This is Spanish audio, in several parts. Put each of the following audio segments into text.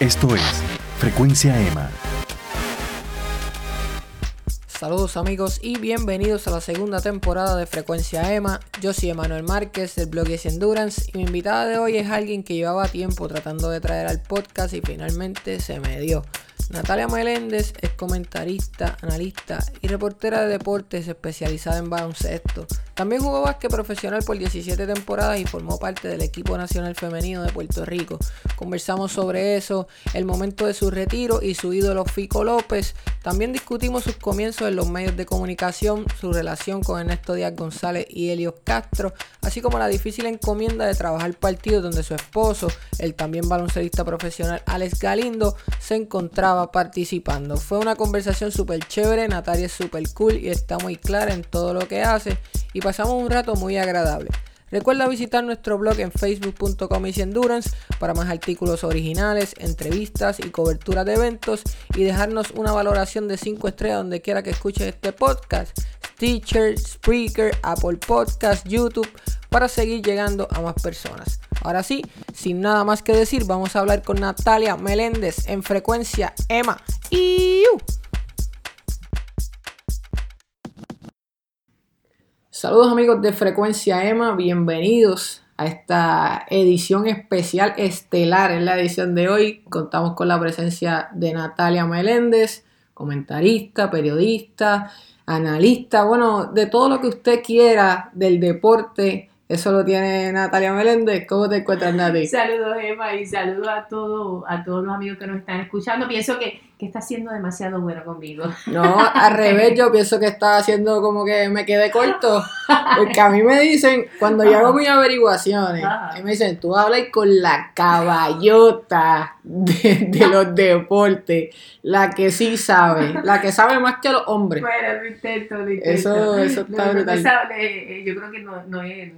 Esto es Frecuencia EMA. Saludos amigos y bienvenidos a la segunda temporada de Frecuencia EMA. Yo soy Emanuel Márquez del blog Yes Endurance y mi invitada de hoy es alguien que llevaba tiempo tratando de traer al podcast y finalmente se me dio. Natalia Meléndez es comentarista, analista y reportera de deportes especializada en baloncesto. También jugó básquet profesional por 17 temporadas y formó parte del equipo nacional femenino de Puerto Rico. Conversamos sobre eso, el momento de su retiro y su ídolo Fico López. También discutimos sus comienzos en los medios de comunicación, su relación con Ernesto Díaz González y Helios Castro, así como la difícil encomienda de trabajar partidos donde su esposo, el también baloncelista profesional Alex Galindo, se encontraba participando. Fue una conversación súper chévere, Natalia es súper cool y está muy clara en todo lo que hace y pasamos un rato muy agradable. Recuerda visitar nuestro blog en facebook.com Endurance para más artículos originales, entrevistas y cobertura de eventos y dejarnos una valoración de 5 estrellas donde quiera que escuches este podcast, Stitcher, Spreaker, Apple Podcast, YouTube, para seguir llegando a más personas. Ahora sí, sin nada más que decir, vamos a hablar con Natalia Meléndez en frecuencia EMA. Saludos amigos de Frecuencia EMA, bienvenidos a esta edición especial estelar. En la edición de hoy contamos con la presencia de Natalia Meléndez, comentarista, periodista, analista, bueno, de todo lo que usted quiera del deporte eso lo tiene Natalia Meléndez. ¿Cómo te encuentras, Nati? Saludos, Emma, y saludos a, todo, a todos los amigos que nos están escuchando. Pienso que, que está siendo demasiado bueno conmigo. No, al revés, yo pienso que está haciendo como que me quedé corto. Porque a mí me dicen, cuando yo hago mis averiguaciones, me dicen, tú hablas con la caballota de, los deportes, la que sí sabe, la que sabe más que los hombres. Bueno, lo intento, lo intento. Eso, eso está brutal. Eh, yo creo que no, no es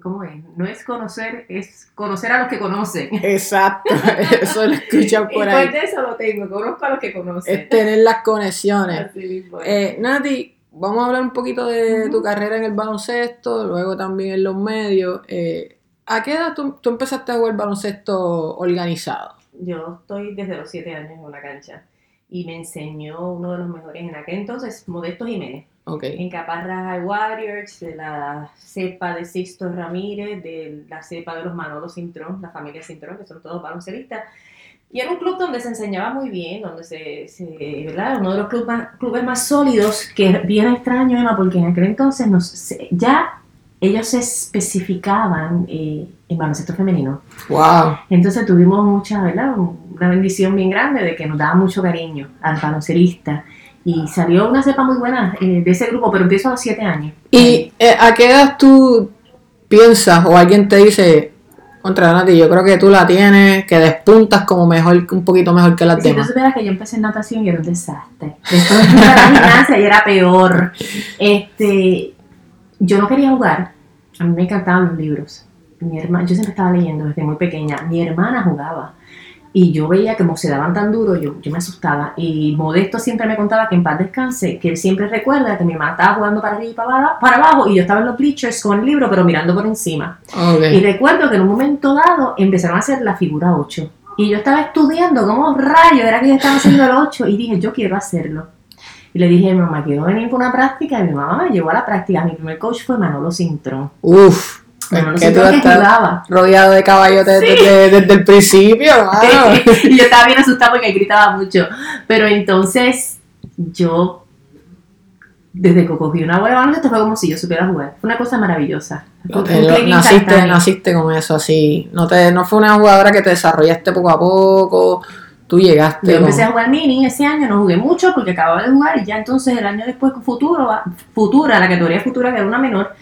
¿cómo es? No es conocer, es conocer a los que conocen. Exacto, eso lo escuchan por y ahí. de eso lo tengo, conozco a los que conocen. Es tener las conexiones. Eh, Nati, vamos a hablar un poquito de tu carrera en el baloncesto, luego también en los medios. Eh, ¿A qué edad tú, tú, empezaste a jugar baloncesto organizado? Yo estoy desde los 7 años en una cancha y me enseñó uno de los mejores en aquel entonces, Modesto Jiménez. En Caparra High Warriors, de la cepa de Sixto Ramírez, de la cepa de los Manolos Cintrón, la familia Cintrón, que son todos baloncelistas. Y era un club donde se enseñaba muy bien, donde se, se ¿verdad? Uno de los clubes más, clubes más sólidos, que es bien extraño, Emma, porque en aquel entonces nos, ya ellos se especificaban eh, en baloncesto femenino. Wow. Entonces tuvimos mucha, ¿verdad? Una bendición bien grande de que nos daba mucho cariño al baloncelista. Y salió una cepa muy buena eh, de ese grupo, pero empiezo a los siete años. ¿Y eh, a qué edad tú piensas o alguien te dice, contra Nati, yo creo que tú la tienes, que despuntas como mejor, un poquito mejor que las si demás. Si tú supieras que yo empecé en natación y era un desastre. Después de la gimnasia y era peor. Este, yo no quería jugar. A mí me encantaban los libros. Mi hermana, yo siempre estaba leyendo desde muy pequeña. Mi hermana jugaba. Y yo veía que como se daban tan duro, yo, yo me asustaba. Y Modesto siempre me contaba que en paz descanse, que él siempre recuerda que mi mamá estaba jugando para arriba y para, para abajo, y yo estaba en los bleachers con el libro, pero mirando por encima. Y recuerdo que en un momento dado empezaron a hacer la figura 8. Y yo estaba estudiando cómo rayos era que yo estaba haciendo el 8, y dije, yo quiero hacerlo. Y le dije a mi mamá, quiero venir por una práctica, y mi mamá me llevó a la práctica. Mi primer coach fue Manolo Cintrón. Uf que tú estás rodeado de caballos desde, el principio. y yo estaba bien asustada porque gritaba mucho. Pero entonces yo, desde que cogí una bola de baloncesto, fue como si yo supiera jugar. Fue una cosa maravillosa. naciste, naciste con eso así. No, te, no fue una jugadora que te desarrollaste poco a poco. Tú llegaste. Yo empecé a jugar mini ese año, no jugué mucho porque acababa de jugar y ya entonces el año después futuro, futura, la categoría futura que era una menor,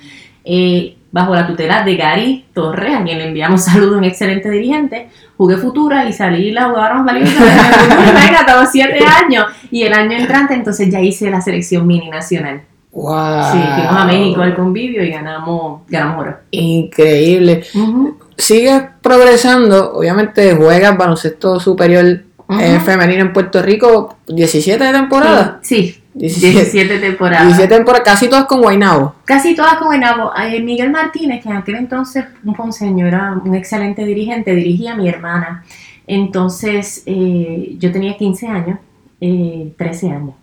eh, bajo la tutela de Gary Torres, a quien le enviamos saludos, un excelente dirigente. Jugué Futura y salí la jugadora más valiosa de todos siete años. Y el año entrante, entonces ya hice la selección mini nacional. Wow. Sí, fuimos a México al convivio y ganamos, ganamos oro. Increíble. Sigues progresando, obviamente juegas baloncesto superior eh, femenino en Puerto Rico, 17 temporadas. Sí, 17, temporadas. 17 temporadas, casi todas con Guainabo. Casi todas con Guainabo. Eh, Miguel Martínez, que en aquel entonces fue un señor, era un excelente dirigente, dirigía a mi hermana. Entonces, eh, yo tenía 15 años, eh, 13 años.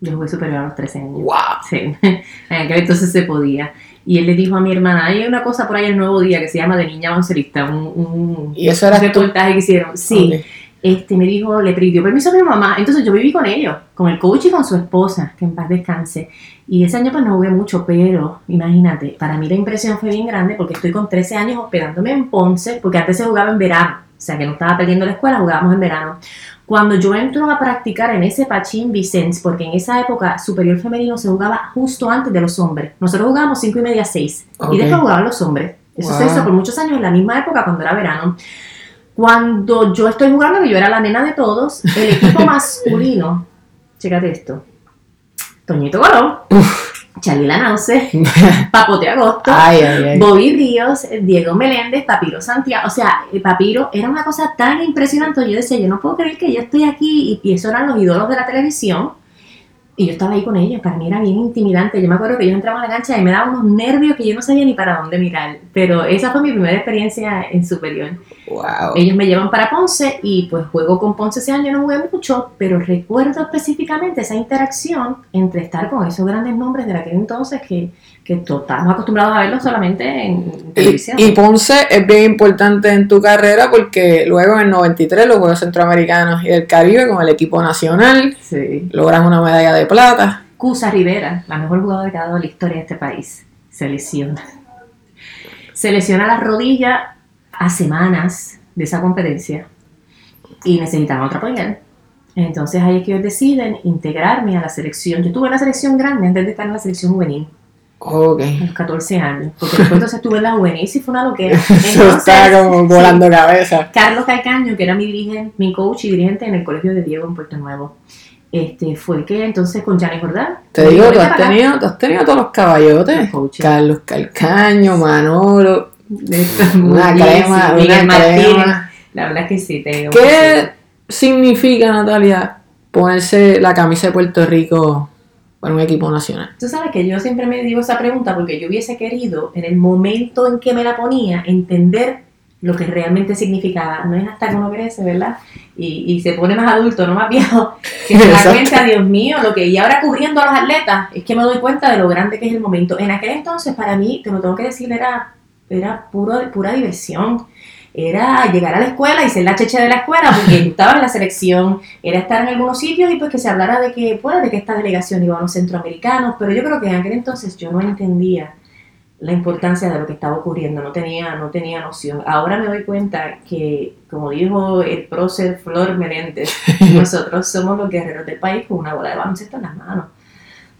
Yo jugué superior a los 13 años. ¡Wow! Sí, en aquel entonces se podía. Y él le dijo a mi hermana, hay una cosa por ahí el nuevo día que se llama de niña baloncelista, un, un, ¿Y eso era reportaje que hicieron. Sí. Este, me dijo, le pidió permiso a mi mamá, entonces yo viví con ellos, con el coach y con su esposa, que en paz descanse. Y ese año pues no jugué mucho, pero imagínate, para mí la impresión fue bien grande porque estoy con 13 años hospedándome en Ponce, porque antes se jugaba en verano, o sea que no estaba perdiendo la escuela, jugábamos en verano. Cuando yo entro a practicar en ese Pachín Vicens, porque en esa época superior femenino se jugaba justo antes de los hombres. Nosotros jugábamos 5 y media, 6. Ok. Y después jugaban los hombres. Eso se Wow. hizo por muchos años en la misma época cuando era verano. Cuando yo estoy jugando, que yo era la nena de todos, el equipo masculino, chécate esto, Toñito Colón, Charlie Lanause, Papote Agosto, Ay, ay, ay. Bobby Ríos, Diego Meléndez, Papiro Santiago, o sea, eh, Papiro era una cosa tan impresionante, yo decía, yo no puedo creer que yo estoy aquí, y, y esos eran los ídolos de la televisión, y yo estaba ahí con ellos, para mí era bien intimidante, yo me acuerdo que yo entraba a la cancha y me daba unos nervios que yo no sabía ni para dónde mirar, pero esa fue mi primera experiencia en superior. Wow. Ellos me llevan para Ponce y pues juego con Ponce ese año, no jugué mucho, pero recuerdo específicamente esa interacción entre estar con esos grandes nombres de aquel entonces que, que to- estábamos acostumbrados a verlos solamente en televisión. Y, y Ponce es bien importante en tu carrera porque luego en el 93 los Juegos Centroamericanos y del Caribe con el equipo nacional Sí. logras una medalla de plata. Cusa Rivera, la mejor jugadora que ha dado la historia de este país, se lesiona. Se lesiona la rodilla a semanas de esa competencia y necesitaban otra apoyar. Entonces ahí es que ellos deciden integrarme a la selección. Yo estuve en la selección grande antes de estar en la selección juvenil, A los 14 años, porque después entonces estuve en la juvenil y fue una loquera. Eso Entonces, está como sí. volando cabeza. Carlos Calcaño, que era mi dirigente, mi coach y dirigente en el colegio de Diego en Puerto Nuevo, este, fue el que entonces con Gianni Jordán. Te digo, tú "Vete has para acá". tenido, tú has tenido todos los caballotes. Carlos Calcaño, Manolo, una bien, crema, sí, una Miguel Martínez. crema. La verdad es que sí, te digo. ¿Qué significa, Natalia, ponerse la camisa de Puerto Rico para un equipo nacional? Tú sabes que yo siempre me digo esa pregunta porque yo hubiese querido, en el momento en que me la ponía, entender lo que realmente significaba. No es hasta que uno crece, ¿verdad? Y, y se pone más adulto, no más viejo, que se da cuenta, Dios mío, lo que y ahora cubriendo a los atletas, es que me doy cuenta de lo grande que es el momento. En aquel entonces, para mí, te lo tengo que decir, era, era puro, pura diversión. Era llegar a la escuela y ser la checha de la escuela, porque yo estaba en la selección, era estar en algunos sitios y pues que se hablara de que, pues, de que esta delegación iba a los centroamericanos, pero yo creo que en aquel entonces yo no entendía la importancia de lo que estaba ocurriendo, no tenía, no tenía noción. Ahora me doy cuenta que, como dijo el prócer Flor Meléndez, nosotros somos los guerreros del país con una bola de baloncesto en las manos.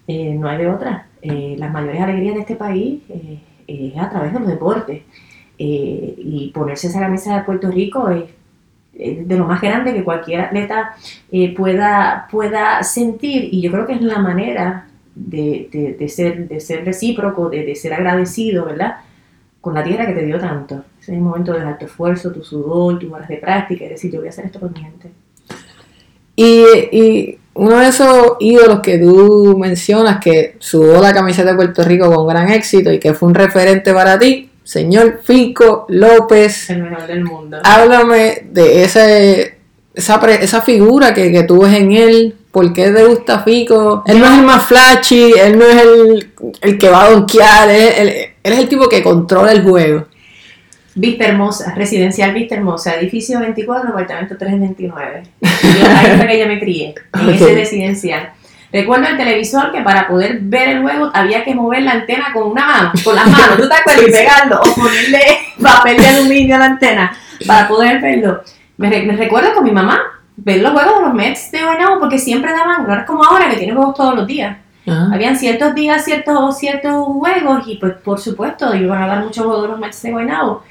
Eh, no hay de otra. Eh, las mayores alegrías de este país eh, es a través de los deportes. Eh, y ponerse esa camisa de Puerto Rico es, es de lo más grande que cualquier atleta eh, pueda, pueda sentir. Y yo creo que es la manera de, de- ser, de ser recíproco, de, ser agradecido, ¿verdad? Con la tierra que te dio tanto. Ese es el momento de tu esfuerzo, tu sudor, tus horas de práctica y decir, yo voy a hacer esto por mi gente. Y, y uno de esos ídolos que tú mencionas que sudó la camiseta de Puerto Rico con gran éxito y que fue un referente para ti, señor Fico López. El mejor del mundo. Háblame de ese, esa, esa figura que, que tú ves en él. ¿Por qué te gusta Fico? Él no es el más flashy, él no es el, el que va a donkear, él, él- él es el tipo que controla el juego. Vista Hermosa, residencial Vista Hermosa, edificio 24, apartamento 329. Yo, ahí fue que yo me crié, en Ok. ese residencial. Recuerdo el televisor que para poder ver el juego había que mover la antena con una mano, con las manos, ¿tú te acuerdas? Y pegarlo, o ponerle papel de aluminio a la antena para poder verlo. Me, re- me recuerdo con mi mamá ver los juegos de los Mets de Guaynabo porque siempre daban, no es como ahora que tienen juegos todos los días. Ajá. Habían ciertos días, ciertos, ciertos juegos y pues por supuesto iban a dar muchos juegos de los Mets de Guaynabo.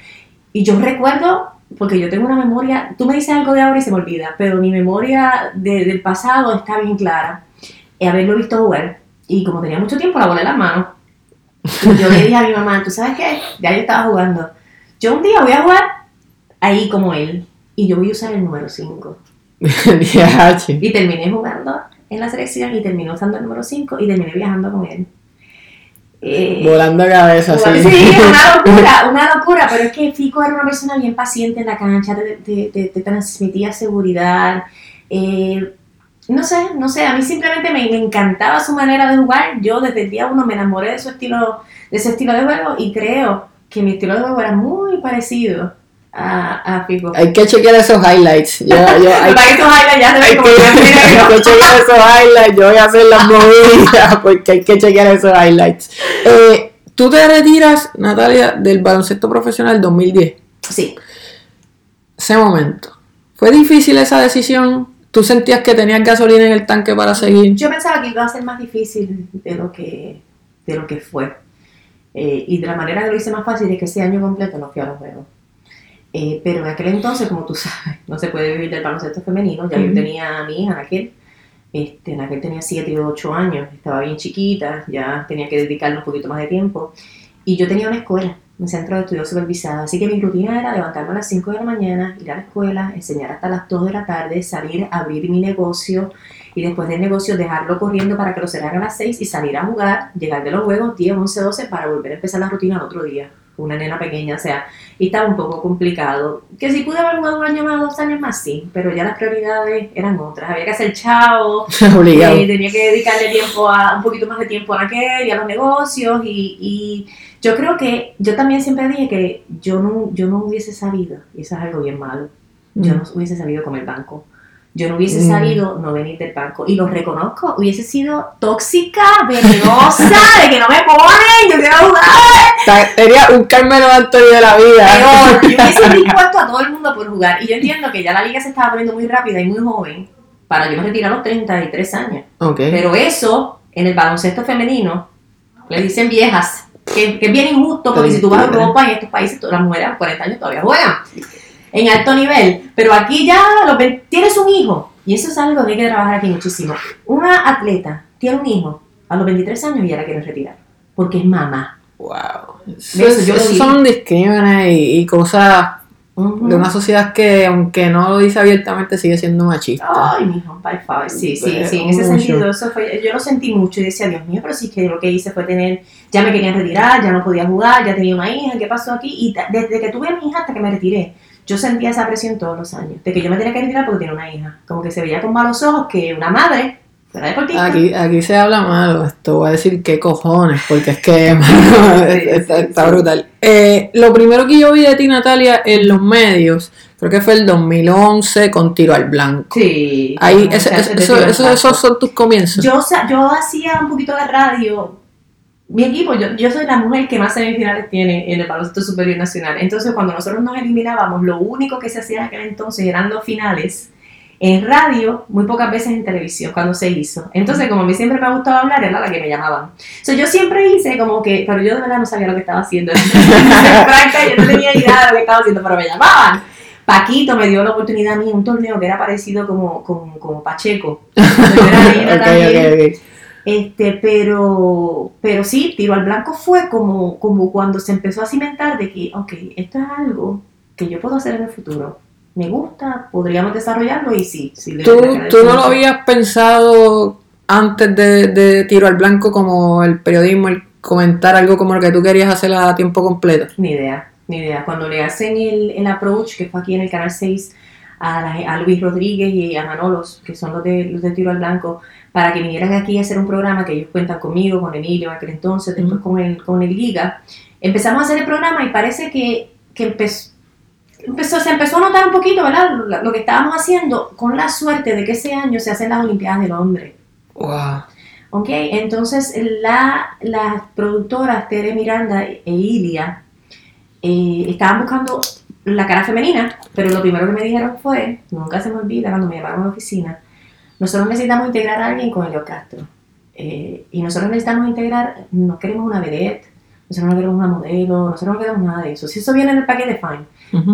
Y yo recuerdo, porque yo tengo una memoria, tú me dices algo de ahora y se me olvida, pero mi memoria de- del pasado está bien clara. Eh, haberlo visto jugar y como tenía mucho tiempo la en las manos. Y yo le dije a mi mamá, ¿tú sabes qué? Ya yo estaba jugando. Yo un día voy a jugar ahí como él y yo voy a usar el número 5. DH. Y terminé jugando en la selección y terminé usando el número 5 y terminé viajando con él. eh, Volando a cabeza, sí. Sí, una locura, una locura, pero es que Fico era una persona bien paciente en la cancha, te, te- te- te transmitía seguridad. eh, no sé, no sé, a mí simplemente me, me encantaba su manera de jugar. Yo desde el día uno me enamoré de su estilo, de ese estilo de juego y creo que mi estilo de juego era muy parecido a, a Fico. Hay que chequear esos highlights. Yo, yo, hay, que estos highlights ya se hay que, hay que chequear esos highlights. Yo voy a hacer las movidas porque hay que chequear esos highlights. Eh, Tú te retiras, Natalia, del baloncesto profesional 2010. Sí, Ese momento. ¿Fue difícil esa decisión? ¿Tú sentías que tenías gasolina en el tanque para seguir? Yo pensaba que iba a ser más difícil de lo que, de lo que fue. Eh, y de la manera que lo hice más fácil es que ese año completo no fui a los juegos. Eh, pero en aquel entonces, como tú sabes, no se puede vivir del baloncesto femenino. Ya yo Ujú. tenía a mi hija en aquel. Este, en aquel tenía 7 y 8 años, estaba bien chiquita, ya tenía que dedicarle un poquito más de tiempo. Y yo tenía una escuela, un centro de estudio supervisado, así que mi rutina era levantarme a las 5 de la mañana, ir a la escuela, enseñar hasta las 2 de la tarde, salir, abrir mi negocio y después del negocio dejarlo corriendo para que lo cerraran a las 6 y salir a jugar, llegar de los juegos 10, 11, 12 para volver a empezar la rutina al otro día. Una nena pequeña, o sea, y estaba un poco complicado. Que si pude haber jugado un año más, dos años más, sí, pero ya las prioridades eran otras. Había que hacer chao, eh, tenía que dedicarle tiempo a un poquito más de tiempo a aquel y a los negocios y, y yo creo que yo también siempre dije que yo no, yo no hubiese sabido, y eso es algo bien malo, yo no hubiese sabido comer banco. Yo no hubiese Mm. sabido no venir del banco. Y lo reconozco, hubiese sido tóxica, venenosa, de que no me ponen, yo quiero jugar. Sería un Carmelo Anthony de la vida. Peor, yo hubiese dispuesto a todo el mundo por jugar. Y yo entiendo que ya la liga se estaba poniendo muy rápida y muy joven para yo me retirar a los 33 años. Ok. Pero eso, en el baloncesto femenino, le dicen viejas, que, que es bien injusto, porque si tú vas a Europa, en estos países, todas las mujeres a los 40 años todavía juegan en alto nivel. Pero aquí ya los tienes un hijo, y eso es algo que hay que trabajar aquí muchísimo. Una atleta tiene un hijo a los 23 años y ya la quiere retirar, porque es mamá. Wow. Eso yo son discrímenes y, y cosas De una sociedad que, aunque no lo dice abiertamente, sigue siendo machista. Ay, mijo, by far. Sí, sí, sí, en ese mucho. sentido, eso fue, yo lo sentí mucho y decía, Dios mío, pero sí que lo que hice fue tener, ya me querían retirar, ya no podía jugar, ya tenía una hija, ¿qué pasó aquí? Y desde que tuve a mi hija hasta que me retiré, yo sentía esa presión todos los años, de que yo me tenía que retirar porque tenía una hija. Como que se veía con malos ojos que una madre. Aquí, aquí se habla malo, esto voy a decir qué cojones, porque es que mano, está, está brutal. Eh, lo primero que yo vi de ti, Natalia, en los medios, creo que fue el 2011 con tiro al blanco. Sí. Ahí, como ese- eso- esos son tus comienzos. Yo, yo hacía un poquito de radio. Mi equipo, yo, yo soy la mujer que más semifinales tiene en el baloncesto superior nacional. Entonces, cuando nosotros nos eliminábamos, lo único que se hacía en aquel entonces eran los finales en radio, muy pocas veces en televisión, cuando se hizo. Entonces, como a mí siempre me ha gustado hablar, era la que me llamaban. So, yo siempre hice como que, pero yo de verdad no sabía lo que estaba haciendo. Franca, yo no tenía idea de lo que estaba haciendo, pero me llamaban. Paquito me dio la oportunidad a mí en un torneo que era parecido como, como, como Pacheco. Era. Este, pero, pero sí, tiro al blanco fue como, como cuando se empezó a cimentar de que, ok, esto es algo que yo puedo hacer en el futuro. Me gusta, podríamos desarrollarlo y sí. sí ¿Tú, no lo habías pensado antes de, de tiro al blanco como el periodismo, el comentar algo como lo que tú querías hacer a tiempo completo? Ni idea, ni idea. Cuando le hacen el, el approach, que fue aquí en el Canal 6, a, la- a Luis Rodríguez y a Manolos, que son los de, los de Tiro al Blanco, para que vinieran aquí a hacer un programa que ellos cuentan conmigo, con Emilio en aquel entonces, después con, el, con el Giga, empezamos a hacer el programa y parece que, que empezó, empezó, se empezó a notar un poquito, ¿verdad? Lo, lo que estábamos haciendo, con la suerte de que ese año se hacen las Olimpiadas del Hombre. Wow. Ok, entonces la, las productoras Tere Miranda e Ilia eh, estaban buscando la cara femenina, pero lo primero que me dijeron fue, nunca se me olvida cuando me llamaron a la oficina, nosotros necesitamos integrar a alguien con Elio Castro. Eh, y nosotros necesitamos integrar, no queremos una vedette, nosotros no queremos una modelo, nosotros no queremos nada de eso. Si eso viene en el paquete, fine.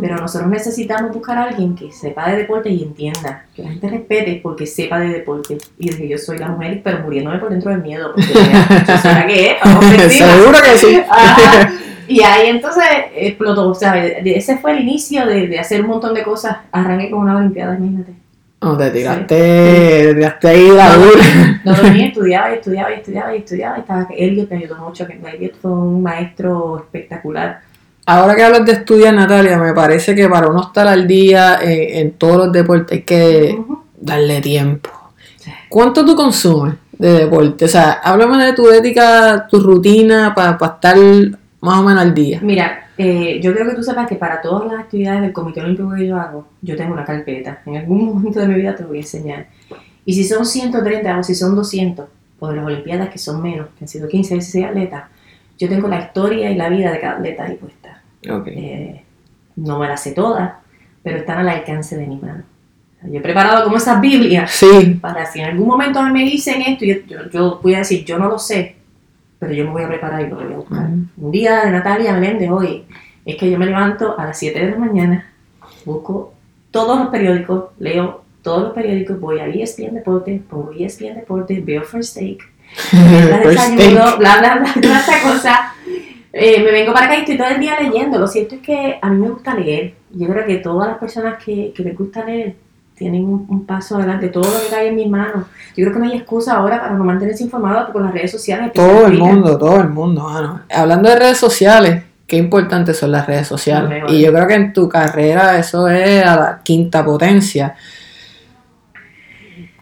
Pero nosotros necesitamos buscar a alguien que sepa de deporte y entienda, que la gente respete porque sepa de deporte. Y dije, yo soy la mujer, pero muriéndome por dentro del miedo, porque mira, yo soy la que es. Seguro que sí. Ajá. Y ahí entonces explotó, ¿sabes? Ese fue el inicio de, de hacer un montón de cosas. Arranqué con una olimpiada, imagínate. No, te tiraste, te tiraste ahí la No, dura. No dormí, estudiaba y estudiaba y estudiaba y estudiaba. Y estaba, Elliot me ayudó mucho, que Elliot fue un maestro espectacular. Ahora que hablas de estudiar, Natalia, me parece que para uno estar al día en, en todos los deportes hay que darle tiempo. ¿Cuánto tú consumes de deporte? O sea, háblame de tu ética, tu rutina para estar más o menos al día. Mira, eh, yo creo que tú sepas que para todas las actividades del Comité Olímpico que yo hago, yo tengo una carpeta. En algún momento de mi vida te lo voy a enseñar. Y si son 130 o si son 200, o de las Olimpiadas que son menos, que han sido 15 o 16 atletas, yo tengo la historia y la vida de cada atleta ahí puesta. Ok. Eh, no me las sé todas, pero están al alcance de mi mano. Yo he preparado como esas Biblias Sí, para si en algún momento me dicen esto, yo, yo, yo voy a decir, yo no lo sé, pero yo me voy a preparar y lo voy a buscar. Ujú. Un día de Natalia Meléndez hoy es que yo me levanto a las 7 de la mañana, busco todos los periódicos, leo todos los periódicos, voy a ESPN Deporte, pongo ESPN Deporte, veo First Take, bla, bla, bla, toda esta cosa. Eh, me vengo para acá y estoy todo el día leyendo. Lo cierto es que a mí me gusta leer. Yo creo que todas las personas que, que les gusta leer tienen un, un paso adelante. Todo lo que cae en mis manos. Yo creo que no hay excusa ahora para no mantenerse informado con las redes sociales. todo el mundo, todo el mundo. mano. Hablando de redes sociales, qué importantes son las redes sociales. Y yo creo que en tu carrera eso es a la quinta potencia.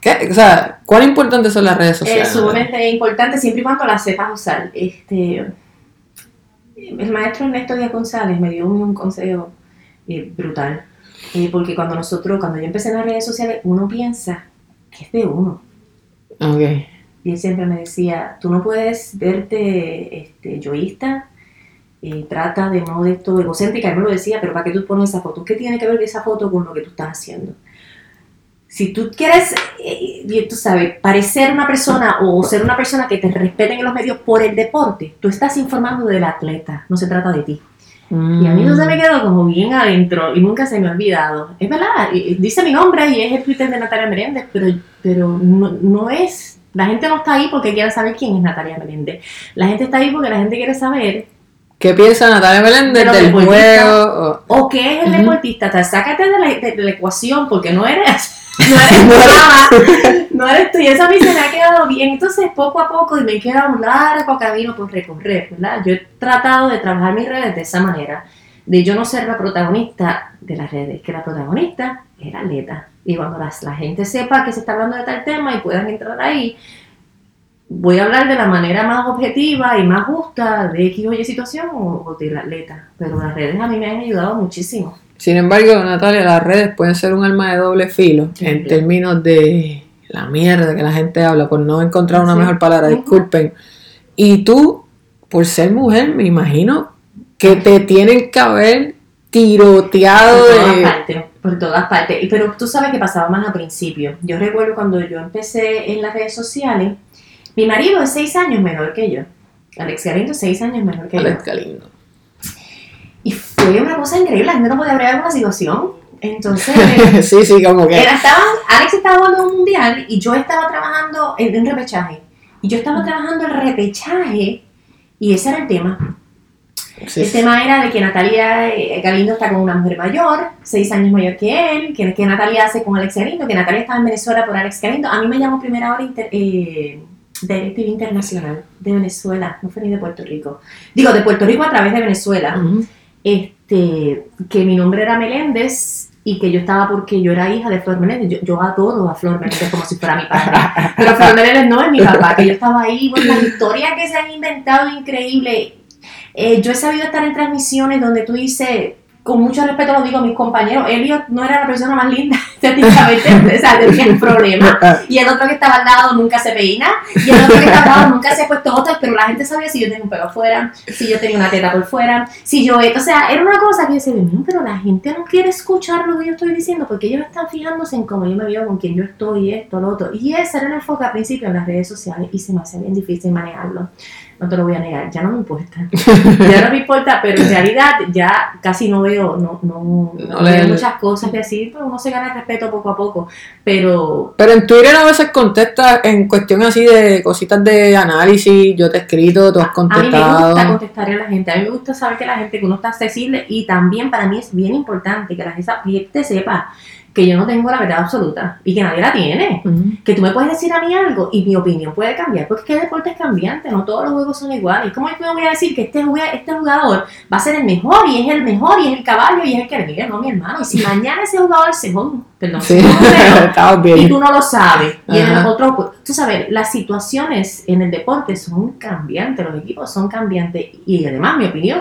¿Qué? O sea, ¿cuán importantes son las redes Es sociales? sumamente importante siempre y cuando las sepas usar. Este, el maestro Ernesto Díaz González me dio un, consejo eh, brutal. Eh, porque cuando nosotros, cuando yo empecé en las redes sociales, uno piensa que es de uno. Ok. Y él siempre me decía, tú no puedes verte este, yoísta, eh, trata de no de esto egocéntrica, él me lo decía, pero ¿para qué tú pones esa foto? ¿Qué tiene que ver esa foto con lo que tú estás haciendo? Si tú quieres, eh, tú sabes, parecer una persona o ser una persona que te respeten en los medios por el deporte, tú estás informando del atleta, no se trata de ti. Y a mí no se me quedó como bien adentro y nunca se me ha olvidado. Es verdad, dice mi nombre y es el Twitter de Natalia Meléndez, pero, pero no, no es. La gente no está ahí porque quiere saber quién es Natalia Meléndez. La gente está ahí porque la gente quiere saber ¿Qué piensa Natalia Meléndez De del juego? o qué es el deportista. O sea, sácate de la, de la ecuación porque no eres. No eres nada, no eres tú. Y eso a mí se me ha quedado bien. Entonces, poco a poco, y me queda un largo camino por recorrer, ¿verdad? Yo he tratado de trabajar mis redes de esa manera, de yo no ser la protagonista de las redes, que la protagonista es la atleta. Y cuando las- la gente sepa que se está hablando de tal tema y puedan entrar ahí, voy a hablar de la manera más objetiva y más justa de X o Y situación o, o de la atleta. Pero las redes a mí me han ayudado muchísimo. Sin embargo, Natalia, las redes pueden ser un arma de doble filo Sí. en términos de la mierda que la gente habla, por no encontrar una Sí. mejor palabra, disculpen. Y tú, por ser mujer, me imagino que te tienen que haber tiroteado Por todas de... partes, por todas partes. Y, pero tú sabes que pasaba más al principio. Yo recuerdo cuando yo empecé en las redes sociales, mi marido es seis años menor que yo. Alex Galindo es seis años menor que yo. Alex Galindo. Fue una cosa increíble, la gente no podía bregar una situación. Entonces, sí, sí, como que... Era- estaban- Alex estaba jugando un mundial y yo estaba trabajando en un repechaje. Y yo estaba trabajando el repechaje y ese era el tema. sí, El tema era de que Natalia eh, Galindo está con una mujer mayor, seis años mayor que él, que, que Natalia hace con Alex Galindo, que Natalia estaba en Venezuela por Alex Galindo. A mí me llamó primera hora inter, eh, Internacional de Venezuela, no fue ni de Puerto Rico. Digo, de Puerto Rico a través de Venezuela Ujú. este, que mi nombre era Meléndez y que yo estaba porque yo era hija de Flor Meléndez. Yo, yo adoro a Flor Meléndez como si fuera mi padre. Pero Flor Meléndez no es mi papá, que yo estaba ahí. Bueno, las historias que se han inventado increíble. Eh, yo he sabido estar en transmisiones donde tú dices, con mucho respeto lo digo a mis compañeros, Elliot no era la persona más linda estéticamente, o sea, tenía un problema. Y el otro que estaba al lado nunca se peina. Y el otro que estaba al lado nunca se ha puesto otras, pero la gente sabía si yo tenía un pelo afuera, si yo tenía una teta por fuera, si yo... O sea, era una cosa que yo decía, pero la gente no quiere escuchar lo que yo estoy diciendo porque ellos están fijándose en cómo yo me veo, con quién yo estoy, esto, lo otro. Y ese era el enfoque al principio en las redes sociales y se me hace bien difícil manejarlo. No te lo voy a negar, ya no me importa. Ya no me importa, pero en realidad ya casi no veo, no, no, No no le- veo muchas cosas que decir, pero uno se gana el respeto poco a poco. Pero Pero en Twitter a veces contestas en cuestión así de cositas de análisis, yo te he escrito, tú has A mí me gusta contestado. contestar a la gente, a mí me gusta saber que la gente, que uno está accesible y también para mí es bien importante que la gente sepa que yo no tengo la verdad absoluta y que nadie la tiene. Que tú me puedes decir a mí algo y mi opinión puede cambiar, porque es que el deporte es cambiante, no todos los juegos son iguales. ¿Cómo yo me voy a decir que este, este jugador va a ser el mejor y es el mejor y es el caballo y es el que le no, mi hermano? Y si mañana ese jugador se jode, perdón, Sí. bien. y tú no lo sabes. Y en el Ajá. otro, tú sabes, las situaciones en el deporte son cambiantes, los equipos son cambiantes. Y además, mi opinión,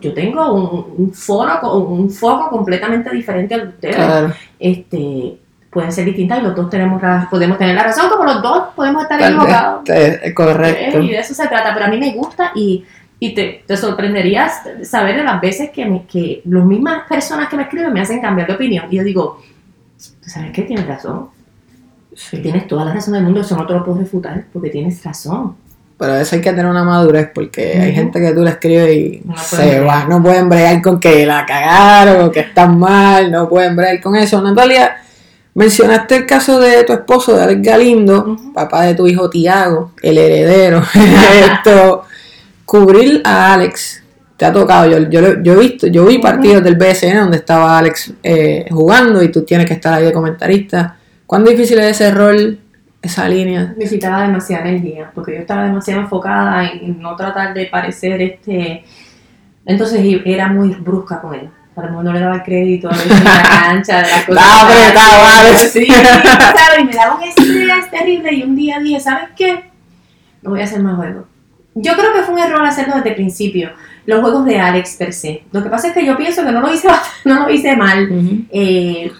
yo tengo un, un foro, un foco completamente diferente al de ustedes. Claro. Este, pueden ser distintas y los dos tenemos podemos tener la razón, como los dos podemos estar equivocados. eh, eh, Correcto. Y de eso se trata, pero a mí me gusta y, y te, te sorprenderías saber de las veces que, me, que las mismas personas que me escriben me hacen cambiar de opinión. Y yo digo, ¿tú sabes qué? Tienes razón. Sí. Tienes toda la razón del mundo, eso no te lo puedo refutar, porque tienes razón. Pero eso hay que tener una madurez porque hay Ujú. gente que tú le escribes y No se va, no pueden bregar con que la cagaron que están mal, no pueden bregar con eso. Natalia, mencionaste el caso de tu esposo, de Alex Galindo, Ujú. papá de tu hijo Tiago, el heredero. Esto, cubrir a Alex, te ha tocado, yo, yo, yo he visto, yo vi partidos del BSN donde estaba Alex eh, jugando y tú tienes que estar ahí de comentarista. ¿Cuán difícil es ese rol, esa línea? Necesitaba demasiada energía, porque yo estaba demasiado enfocada en no tratar de parecer este. Entonces era muy brusca con él. A lo mejor no le daba el crédito a veces en la cancha, de las cosas. Estaba. Alex. Sí, claro, y me daba un estrés terrible. Y un día dije, ¿sabes qué? No voy a hacer más juegos. Yo creo que fue un error hacerlo desde el principio. Los juegos de Alex per se. Lo que pasa es que yo pienso que no lo hice, no lo hice mal. Eh,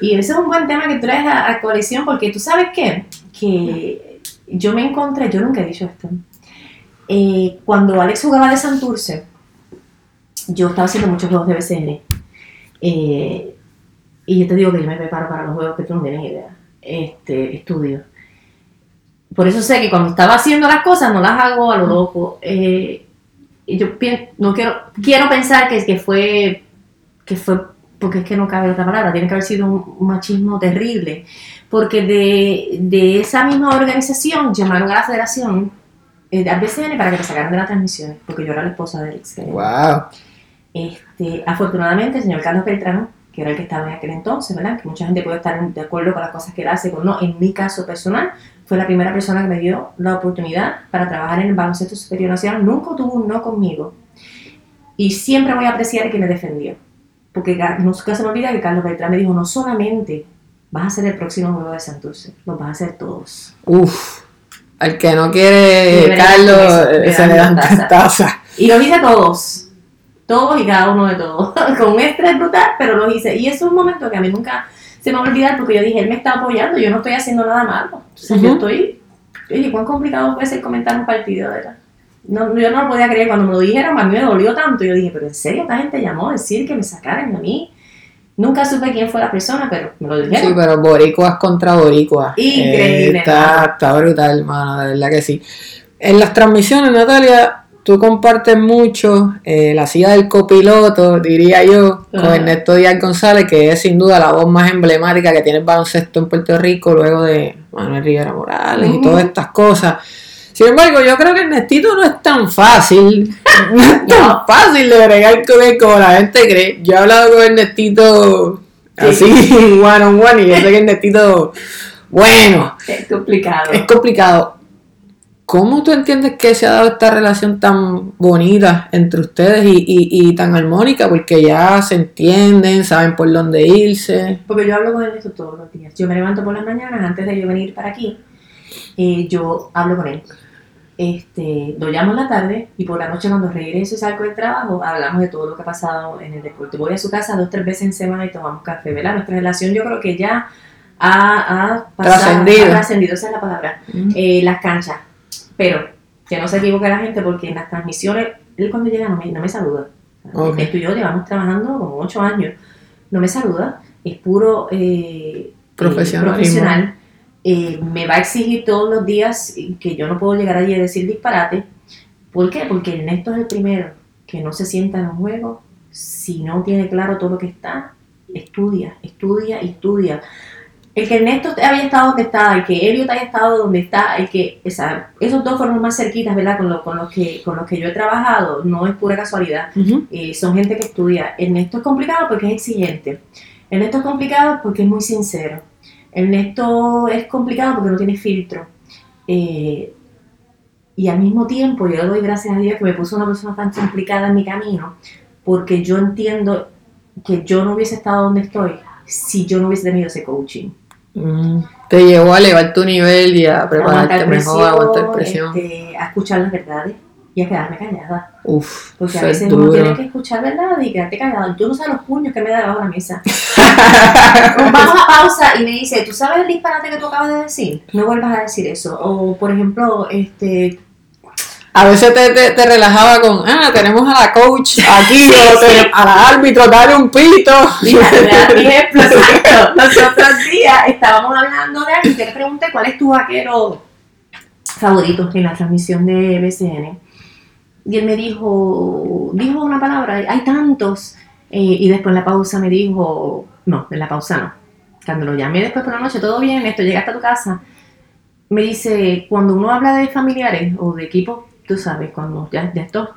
y ese es un buen tema que traes a, a colección porque tú sabes qué? que yo me encontré, yo nunca he dicho esto, Eh, cuando Alex jugaba de Santurce, yo estaba haciendo muchos juegos de BCN. Eh, y yo te digo que yo me preparo para los juegos que tú no tienes idea. Este, estudio. Por eso sé que cuando estaba haciendo las cosas no las hago a lo loco. Eh, yo no quiero, quiero pensar que, que fue que fue porque es que no cabe otra palabra, tiene que haber sido un, un machismo terrible, porque de, de esa misma organización llamaron a la federación eh, al BCN para que lo sacaran de las transmisiones, porque yo era la esposa de Alex. que- Wow. Este, afortunadamente, el señor Carlos Beltrán, que era el que estaba en aquel entonces, ¿verdad? Que mucha gente puede estar de acuerdo con las cosas que él hace, o no. En mi caso personal, fue la primera persona que me dio la oportunidad para trabajar en el baloncesto superior nacional. Nunca tuvo un no conmigo. Y siempre voy a apreciar que me defendió. Porque Ca- nunca se me olvida que Carlos Beltrán me dijo, no solamente vas a ser el próximo juego de Santurce, los vas a hacer todos. Uf. Al que no quiere Carlos, eh, se le dan taza. Y los hice todos. Todos y cada uno de todos. Con un estrés brutal, pero los hice. Y es un momento que a mí nunca se me va a olvidar porque yo dije, él me está apoyando, yo no estoy haciendo nada malo. Yo estoy. Oye, cuán complicado puede ser comentar un partido, ¿verdad? No, yo no lo podía creer cuando me lo dijeron, a mí me dolió tanto. Yo dije, pero en serio, esta gente llamó a decir que me sacaran a mí. Nunca supe quién fue la persona, pero me lo dijeron. Sí, pero boricuas contra boricuas. Increíble, Eh, está, está brutal, hermano, de verdad que sí. En las transmisiones, Natalia, tú compartes mucho eh, la silla del copiloto, diría yo, con Ajá. Ernesto Díaz González, que es sin duda la voz más emblemática que tiene el baloncesto en Puerto Rico, luego de Manuel Rivera Morales y todas estas cosas. Sin embargo, yo creo que Ernestito no es tan fácil, no es tan fácil de bregar con él como la gente cree. Yo he hablado con Ernestito así, one on one, y yo sé que Ernestito, bueno, Es complicado. es complicado. ¿Cómo tú entiendes que se ha dado esta relación tan bonita entre ustedes y, y- y tan armónica? Porque ya se entienden, saben por dónde irse. Porque yo hablo con él esto todos los días. Yo me levanto por las mañanas antes de yo venir para aquí. eh, yo hablo con él. Este, lo llamo en la tarde y por la noche cuando regreso y salgo del trabajo hablamos de todo lo que ha pasado en el deporte. Voy a su casa dos tres veces en semana y tomamos café, ¿verdad? Nuestra relación yo creo que ya ha, ha pasado- Trascendido. ha trascendido, esa es la palabra. Eh, las canchas. Pero que no se equivoque la gente porque en las transmisiones, él cuando llega no me, no me saluda. Ok. Esto y yo llevamos trabajando como ocho años. No me saluda, es puro eh, eh, profesional. Eh, me va a exigir todos los días que yo no puedo llegar allí a decir disparate. ¿Por qué? Porque Ernesto es el primero que no se sienta en un juego si no tiene claro todo lo que está. Estudia, estudia y estudia. El que Ernesto había estado donde está, el que Elliot haya estado donde está, el que esa- esos dos fueron más cerquitas, ¿verdad? Con, lo- con los que, con los que yo he trabajado, no es pura casualidad. Eh, son gente que estudia. Ernesto es complicado porque es exigente. Ernesto es complicado porque es muy sincero. Ernesto es complicado porque no tiene filtro. Eh, y al mismo tiempo yo le doy gracias a Dios que me puso una persona tan complicada en mi camino, porque yo entiendo que yo no hubiese estado donde estoy si yo no hubiese tenido ese coaching. Mm, te llevó a elevar tu nivel y a prepararte Aguantar mejor, a aguantar presión, este, a escuchar las verdades y a quedarme callada. Uf, Porque a veces uno tiene que escuchar verdad y quedarte callado. Yo no sé los puños que me da debajo de la mesa. Vamos a pausa y me dice, ¿tú sabes el disparate que tú acabas de decir? No vuelvas a decir eso. O, por ejemplo, este, A veces te, te, te relajaba con, ah, tenemos a la coach aquí, o te- a la árbitro, dale un pito. Mira, te ejemplo, exacto. Los otros días estábamos hablando de algo y le pregunté cuál es tu vaquero favorito en la transmisión de BCN. Y él me dijo, dijo una palabra, hay tantos. Eh, y después en la pausa me dijo, no, en la pausa no. Cuando lo llamé después por la noche, todo bien, esto llega hasta tu casa. Me dice, cuando uno habla de familiares o de equipos, tú sabes, cuando ya, ya estos,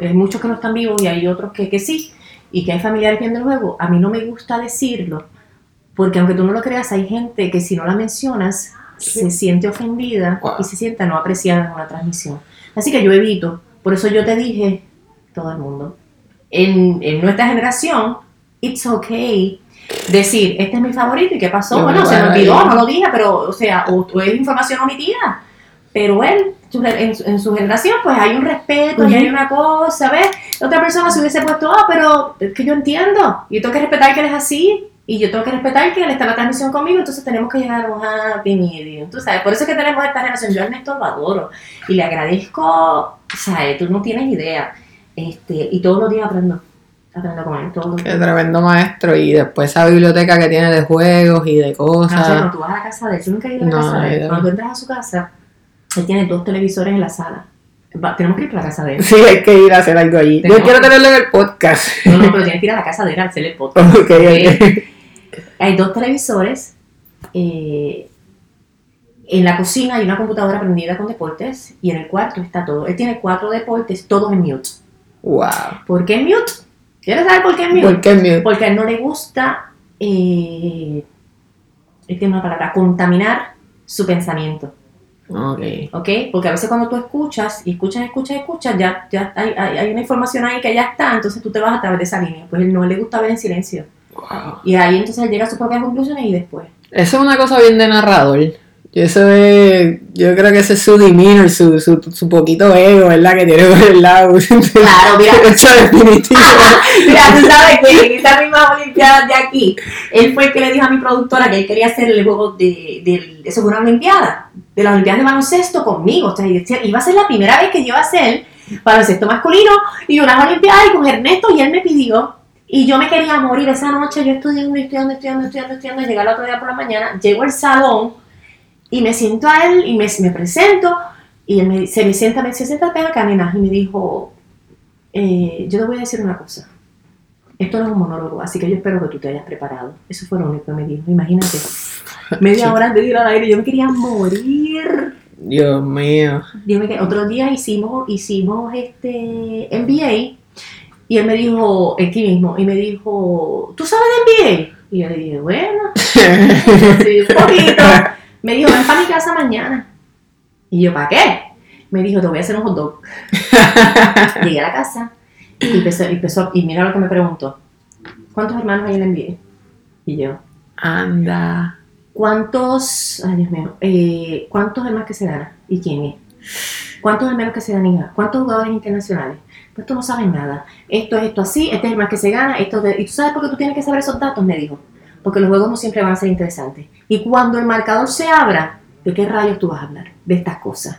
hay muchos que no están vivos y hay otros que, que sí, y que hay familiares viendo el juego, a mí no me gusta decirlo, porque aunque tú no lo creas, hay gente que si no la mencionas, se siente ofendida Wow. y se siente no apreciada en una transmisión. Así que yo evito, por eso yo te dije, todo el mundo, en, en nuestra generación, it's okay decir, este es mi favorito y qué pasó, bueno, se me olvidó, no lo dije, pero, o sea, o, o es información omitida, pero él, en, su- en su generación, pues hay un respeto y hay una cosa, ¿ves? Otra persona se hubiese puesto, ah, pero es que yo entiendo, yo tengo que respetar que él es así, y yo tengo que respetar que él está en la transmisión conmigo, entonces tenemos que llegar a un happy medium, tú sabes, por eso es que tenemos esta relación, yo a Ernesto lo adoro, y le agradezco, sea, tú no tienes idea, este, y todos los días aprendo, aprendo con él, todos los Qué días. tremendo maestro. Y después esa biblioteca que tiene de juegos y de No, o sea, cosas. cuando tú vas a la casa de él, yo nunca he ido a la No, casa no de él. Cuando entras a su casa, él tiene dos televisores en la sala. Va- tenemos que ir a la casa de él. Sí, hay que ir a hacer algo allí. Yo quiero tenerlo en el podcast. No, no, pero tienes que ir a la casa de él a hacer el podcast. Ok, ok. Hay dos televisores. eh, en la cocina hay una computadora prendida con deportes y en el cuarto está todo. Él tiene cuatro deportes, todos en mute. Wow. ¿Por qué en mute? ¿Quieres saber por qué en mute? ¿Por qué mute? Porque a él no le gusta, eh, es que una palabra, contaminar su pensamiento. Ok. ¿ok? Porque a veces cuando tú escuchas y escuchas, escuchas, escuchas, ya, ya hay, hay, hay una información ahí que ya está, entonces tú te vas a través de esa línea. Pues él no le gusta ver en silencio. Wow. Y ahí entonces él llega a sus propias conclusiones y después. Eso es una cosa bien de narrador. Eso es, yo creo que ese es su demeanor, su, su, su poquito ego, ¿verdad? Que tiene por el lado. Claro, mira. Eso es definitivo. Mira, tú sabes que en estas mismas Olimpiadas de aquí, él fue el que le dijo a mi productora que él quería hacer el juego de, de, eso fue una Olimpiada, de las Olimpiadas de baloncesto conmigo. O sea, iba a ser la primera vez que yo iba a hacer baloncesto masculino y unas Olimpiadas y con Ernesto y él me pidió. Y yo me quería morir esa noche, yo estudiando, estudiando, estudiando, estudiando, estudiando, llegué al otro día por la mañana, llego al salón y me siento a él y me, me presento y él me, se me sienta, me dice, siéntate acá, nena, y me dijo, eh, yo te voy a decir una cosa. Esto no es un monólogo, así que yo espero que tú te hayas preparado. Eso fue lo único que me dijo. Imagínate. Media hora antes de ir al aire, yo me quería morir. Dios mío. Me quedé- Otro día hicimos, hicimos este NBA y él me dijo, aquí mismo, y me dijo, ¿tú sabes de NBA? Y yo le dije, bueno, sí, un poquito. Me dijo, ven para mi casa mañana. Y yo, ¿para qué? Me dijo, te voy a hacer un hot dog. Llegué a la casa y empezó, y empezó- y mira lo que me preguntó. ¿Cuántos hermanos hay en el NBA? Y yo, Anda. ¿cuántos, ay Dios mío, eh, cuántos hermanos que se gana? ¿Y quién es? ¿Cuántos hermanos que se ganan? ¿Cuántos jugadores internacionales? Pues tú no sabes nada. Esto es esto así, este es el más que se gana, esto de- ¿Y tú sabes por qué tú tienes que saber esos datos? Me dijo. Porque los juegos no siempre van a ser interesantes. Y cuando el marcador se abra, ¿de qué rayos tú vas a hablar? De estas cosas.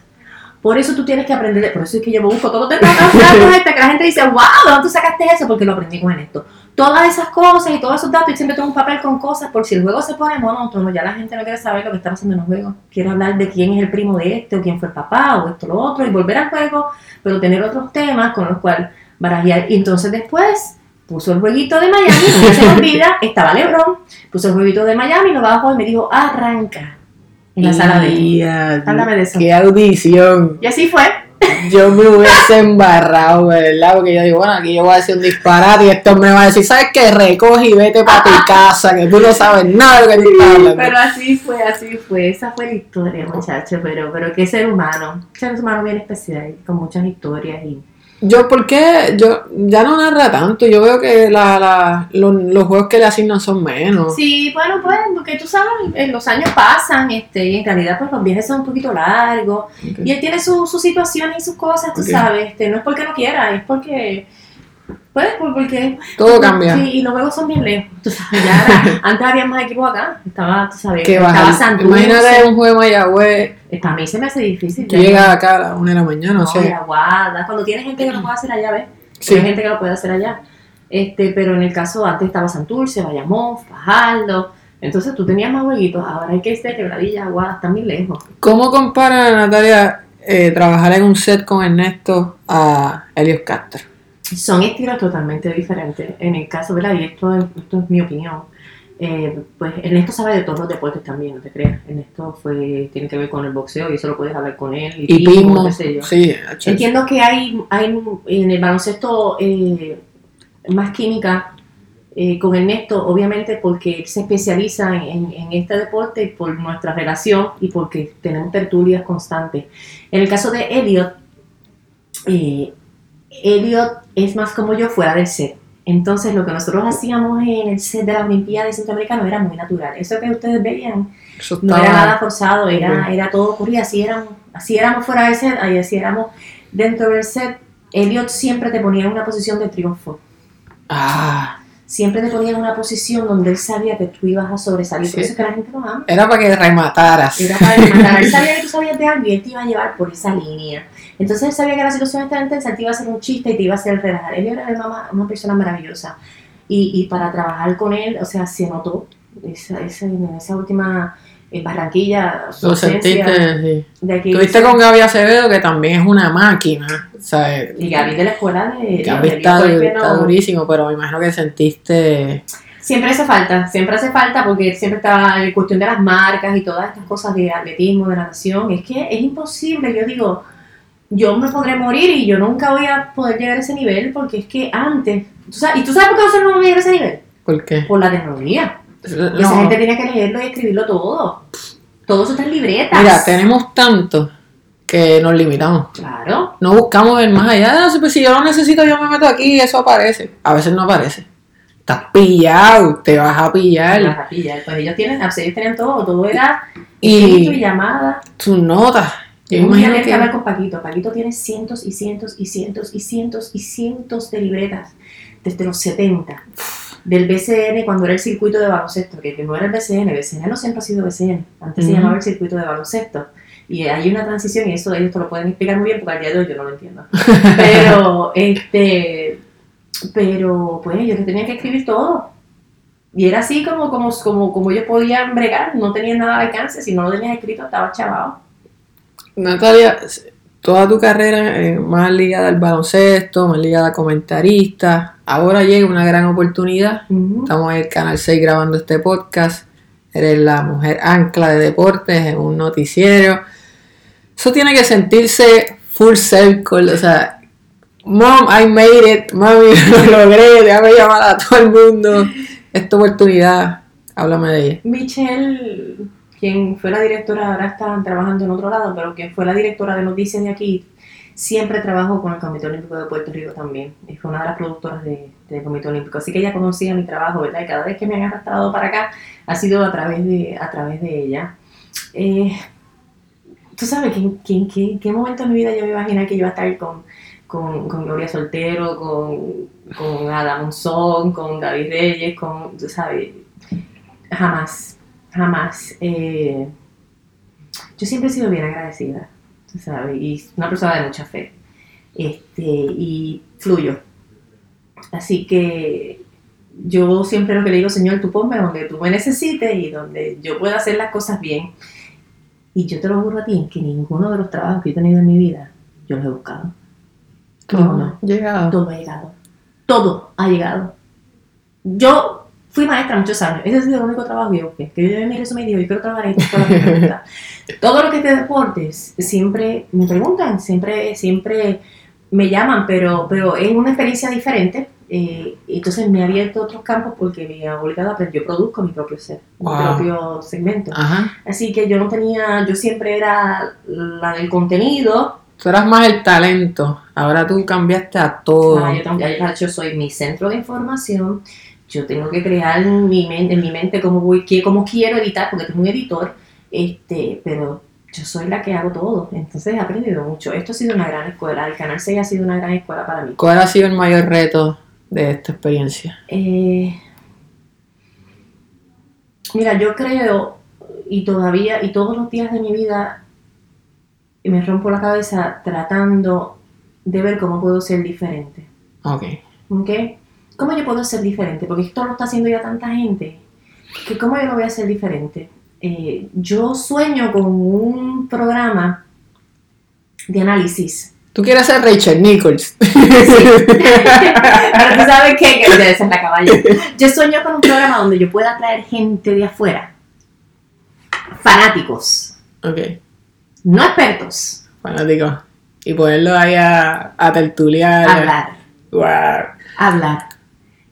Por eso tú tienes que aprender, de- por eso es que yo me busco todos los datos este, que la gente dice, wow, ¿de dónde tú sacaste eso? Porque lo aprendí con esto. Todas esas cosas y todos esos datos, y siempre tengo un papel con cosas, por si el juego se pone monótono, ya la gente no quiere saber lo que está pasando en el juego. Quiere hablar de quién es el primo de este, o quién fue el papá, o esto, lo otro, y volver al juego, pero tener otros temas con los cuales barajear. Y entonces después puso el jueguito de Miami, no se me olvida, estaba Lebron, puso el jueguito de Miami, lo bajó y me dijo, arranca. En la sala de Háblame de eso. Qué audición. Y así fue. yo me hubiese embarrado, ¿verdad? Porque yo digo, bueno, aquí yo voy a decir un disparate y esto me va a decir, ¿sabes qué? Recoge y vete para tu casa, que tú no sabes nada de lo que tú estás hablando. Pero así fue, así fue. Esa fue la historia, muchachos. Pero, pero qué ser humano. Ser humano bien especial, con muchas historias y Yo, ¿por qué? Yo, ya no narra tanto, yo veo que la, la, los, los juegos que le asignan son menos. Sí, bueno, pues, porque tú sabes, los años pasan, este, y en realidad, pues los viajes son un poquito largos, y él tiene su- sus situaciones y sus cosas, tú sabes, este, no es porque no quiera, es porque, pues, por- porque... Todo cambia. Sí, y los juegos son bien lejos, tú sabes, ya era- antes había más equipos acá, estaba, tú sabes, Que estaba. Santurce, Imagínate un juego de Mayagüez, para mí se me hace difícil. tú ya. llegas acá a las 1 de la mañana, no y Aguada, cuando tienes gente que lo puede hacer allá, ¿ves? Sí. Hay gente que lo puede hacer allá. Este, pero en el caso antes estaba Santurce, Bayamón, Fajardo. Entonces tú tenías más jueguitos. Ahora hay que estar quebradilla, Aguada, están muy lejos. ¿Cómo compara Natalia eh, trabajar en un set con Ernesto a Helios Castro? Son estilos totalmente diferentes. En el caso, ¿verdad? Y esto, es- esto es mi opinión. eh, pues Ernesto sabe de todos los deportes también, no te creas. Ernesto fue, tiene que ver con el boxeo y eso lo puedes hablar con él. Y sé yo. sí, Entiendo que hay, hay en el baloncesto eh, más química eh, con Ernesto, obviamente porque él se especializa en, en este deporte por nuestra relación y porque tenemos tertulias constantes. En el caso de Elliot, eh, Elliot es más como yo fuera del set. Entonces lo que nosotros hacíamos en el set de la Olimpiada de Centroamericano era muy natural. Eso que ustedes veían eso no era nada forzado, era, era todo ocurría, así éramos, así éramos fuera del set, así éramos dentro del set. Elliot siempre te ponía en una posición de triunfo, Ah, siempre te ponía en una posición donde él sabía que tú ibas a sobresalir, por Sí. eso es que la gente lo ama. era para que remataras. Era para rematar. Él sabía que tú sabías de algo y él te iba a llevar por esa línea. Entonces él sabía que la situación estaba intensa, él te iba a hacer un chiste y te iba a hacer relajar. Él era una, una persona maravillosa. Y, y para trabajar con él, o sea, se notó esa, esa, en esa última eh, Barranquilla, Lo sentiste, sí. Tuviste con Gaby Acevedo, que también es una máquina. ¿sabes? Y Gaby de la escuela de... Gaby de- está, de- está no- durísimo, pero me imagino que sentiste. Siempre hace falta, siempre hace falta porque siempre está en cuestión de las marcas y todas estas cosas de atletismo, de natación. Es que es imposible, yo digo, yo me podré morir y yo nunca voy a poder llegar a ese nivel porque es que antes, ¿tú sabes, ¿y tú sabes por qué nosotros no vamos a llegar a ese nivel? ¿Por qué? Por la tecnología. Esa No. gente tiene que leerlo y escribirlo todo. Todo eso está en libretas. Mira, tenemos tanto que nos limitamos. Claro. No buscamos el más allá. Ah, pues si yo lo necesito, yo me meto aquí y eso aparece. A veces no aparece. Estás pillado, te vas a pillar. Las rapillas. Pues ellos tienen, ellos tenían todo, todo era Y- y llamada. Tus notas. Yo Yo imagino tenía que hablar con Paquito. Paquito tiene cientos y cientos y cientos y cientos y cientos de libretas desde los 70 del BCN cuando era el circuito de baloncesto, que, que no era el BCN, BCN no siempre ha sido BCN, antes se Ujú. llamaba el circuito de baloncesto. Y hay una transición y eso ellos te lo pueden explicar muy bien porque al día de hoy yo no lo entiendo. Pero, este, pero pues yo tenía que escribir todo. Y era así como, como, como, como ellos podían bregar, no tenían nada de alcance, si no lo tenías escrito estaba chavado. Natalia, toda tu carrera eh, más ligada al baloncesto, más ligada a comentarista. Ahora llega una gran oportunidad. Estamos en el Canal 6 grabando este podcast. Eres la mujer ancla de deportes en un noticiero. Eso tiene que sentirse full circle. O sea, mom, I made it. Mami, lo logré. Déjame llamar a todo el mundo. Esta oportunidad, háblame de ella. Michelle, quien fue la directora, ahora está trabajando en otro lado, pero quien fue la directora de noticias de aquí, siempre trabajó con el Comité Olímpico de Puerto Rico también. Y fue una de las productoras de- del Comité Olímpico. Así que ella conocía mi trabajo, ¿verdad? Y cada vez que me han arrastrado para acá ha sido a través de, a través de ella. Eh, Tú sabes en qué- en qué momento de mi vida yo me imaginé que iba a estar con, con, Gloria Soltero, con, con Ada Monzón, con David Reyes, con, tú sabes, jamás, jamás. Eh, yo siempre he sido bien agradecida, tú sabes, y una persona de mucha fe. Este, y fluyo. Así que yo siempre lo que le digo, Señor, tú ponme donde tú me necesites y donde yo pueda hacer las cosas bien. Y yo te lo juro a ti, que ninguno de los trabajos que he tenido en mi vida, yo los he buscado. Ninguno. Llegado. Todo ha llegado. Todo ha llegado. Yo Fui maestra muchos años. Ese ha sido el único trabajo que yo busqué. Que yo llevé mi resumen y digo, yo quiero trabajar en esta escuela. Todo lo que es de deportes, siempre me preguntan, siempre, siempre me llaman, pero, pero es una experiencia diferente. Eh, entonces me ha abierto otros campos porque me ha obligado a aprender. Yo produzco mi propio set, Wow. mi propio segmento. Ajá. Así que yo no tenía, yo siempre era la del contenido. Tú eras más el talento. Ahora tú cambiaste a todo. Ah, yo, también- yo soy mi centro de información. Yo tengo que crear en mi mente, en mi mente cómo, voy, qué, cómo quiero editar, porque tengo un editor, este, pero yo soy la que hago todo. Entonces he aprendido mucho. Esto ha sido una gran escuela. El Canal 6 ha sido una gran escuela para mí. ¿Cuál ha sido el mayor reto de esta experiencia? Eh, mira, yo creo, y todavía, y todos los días de mi vida, me rompo la cabeza tratando de ver cómo puedo ser diferente. Ok. ¿Ok? ¿Cómo yo puedo ser diferente? Porque esto lo está haciendo ya tanta gente. que ¿Cómo yo no voy a ser diferente? Eh, yo sueño con un programa de análisis. Tú quieres ser Rachel Nichols. Pero tú sabes qué, que debe ser la caballa. Yo sueño con un programa donde yo pueda traer gente de afuera, fanáticos, ok. no expertos, Fanático. Y ponerlo ahí a, a tertuliar. hablar, Guau. hablar.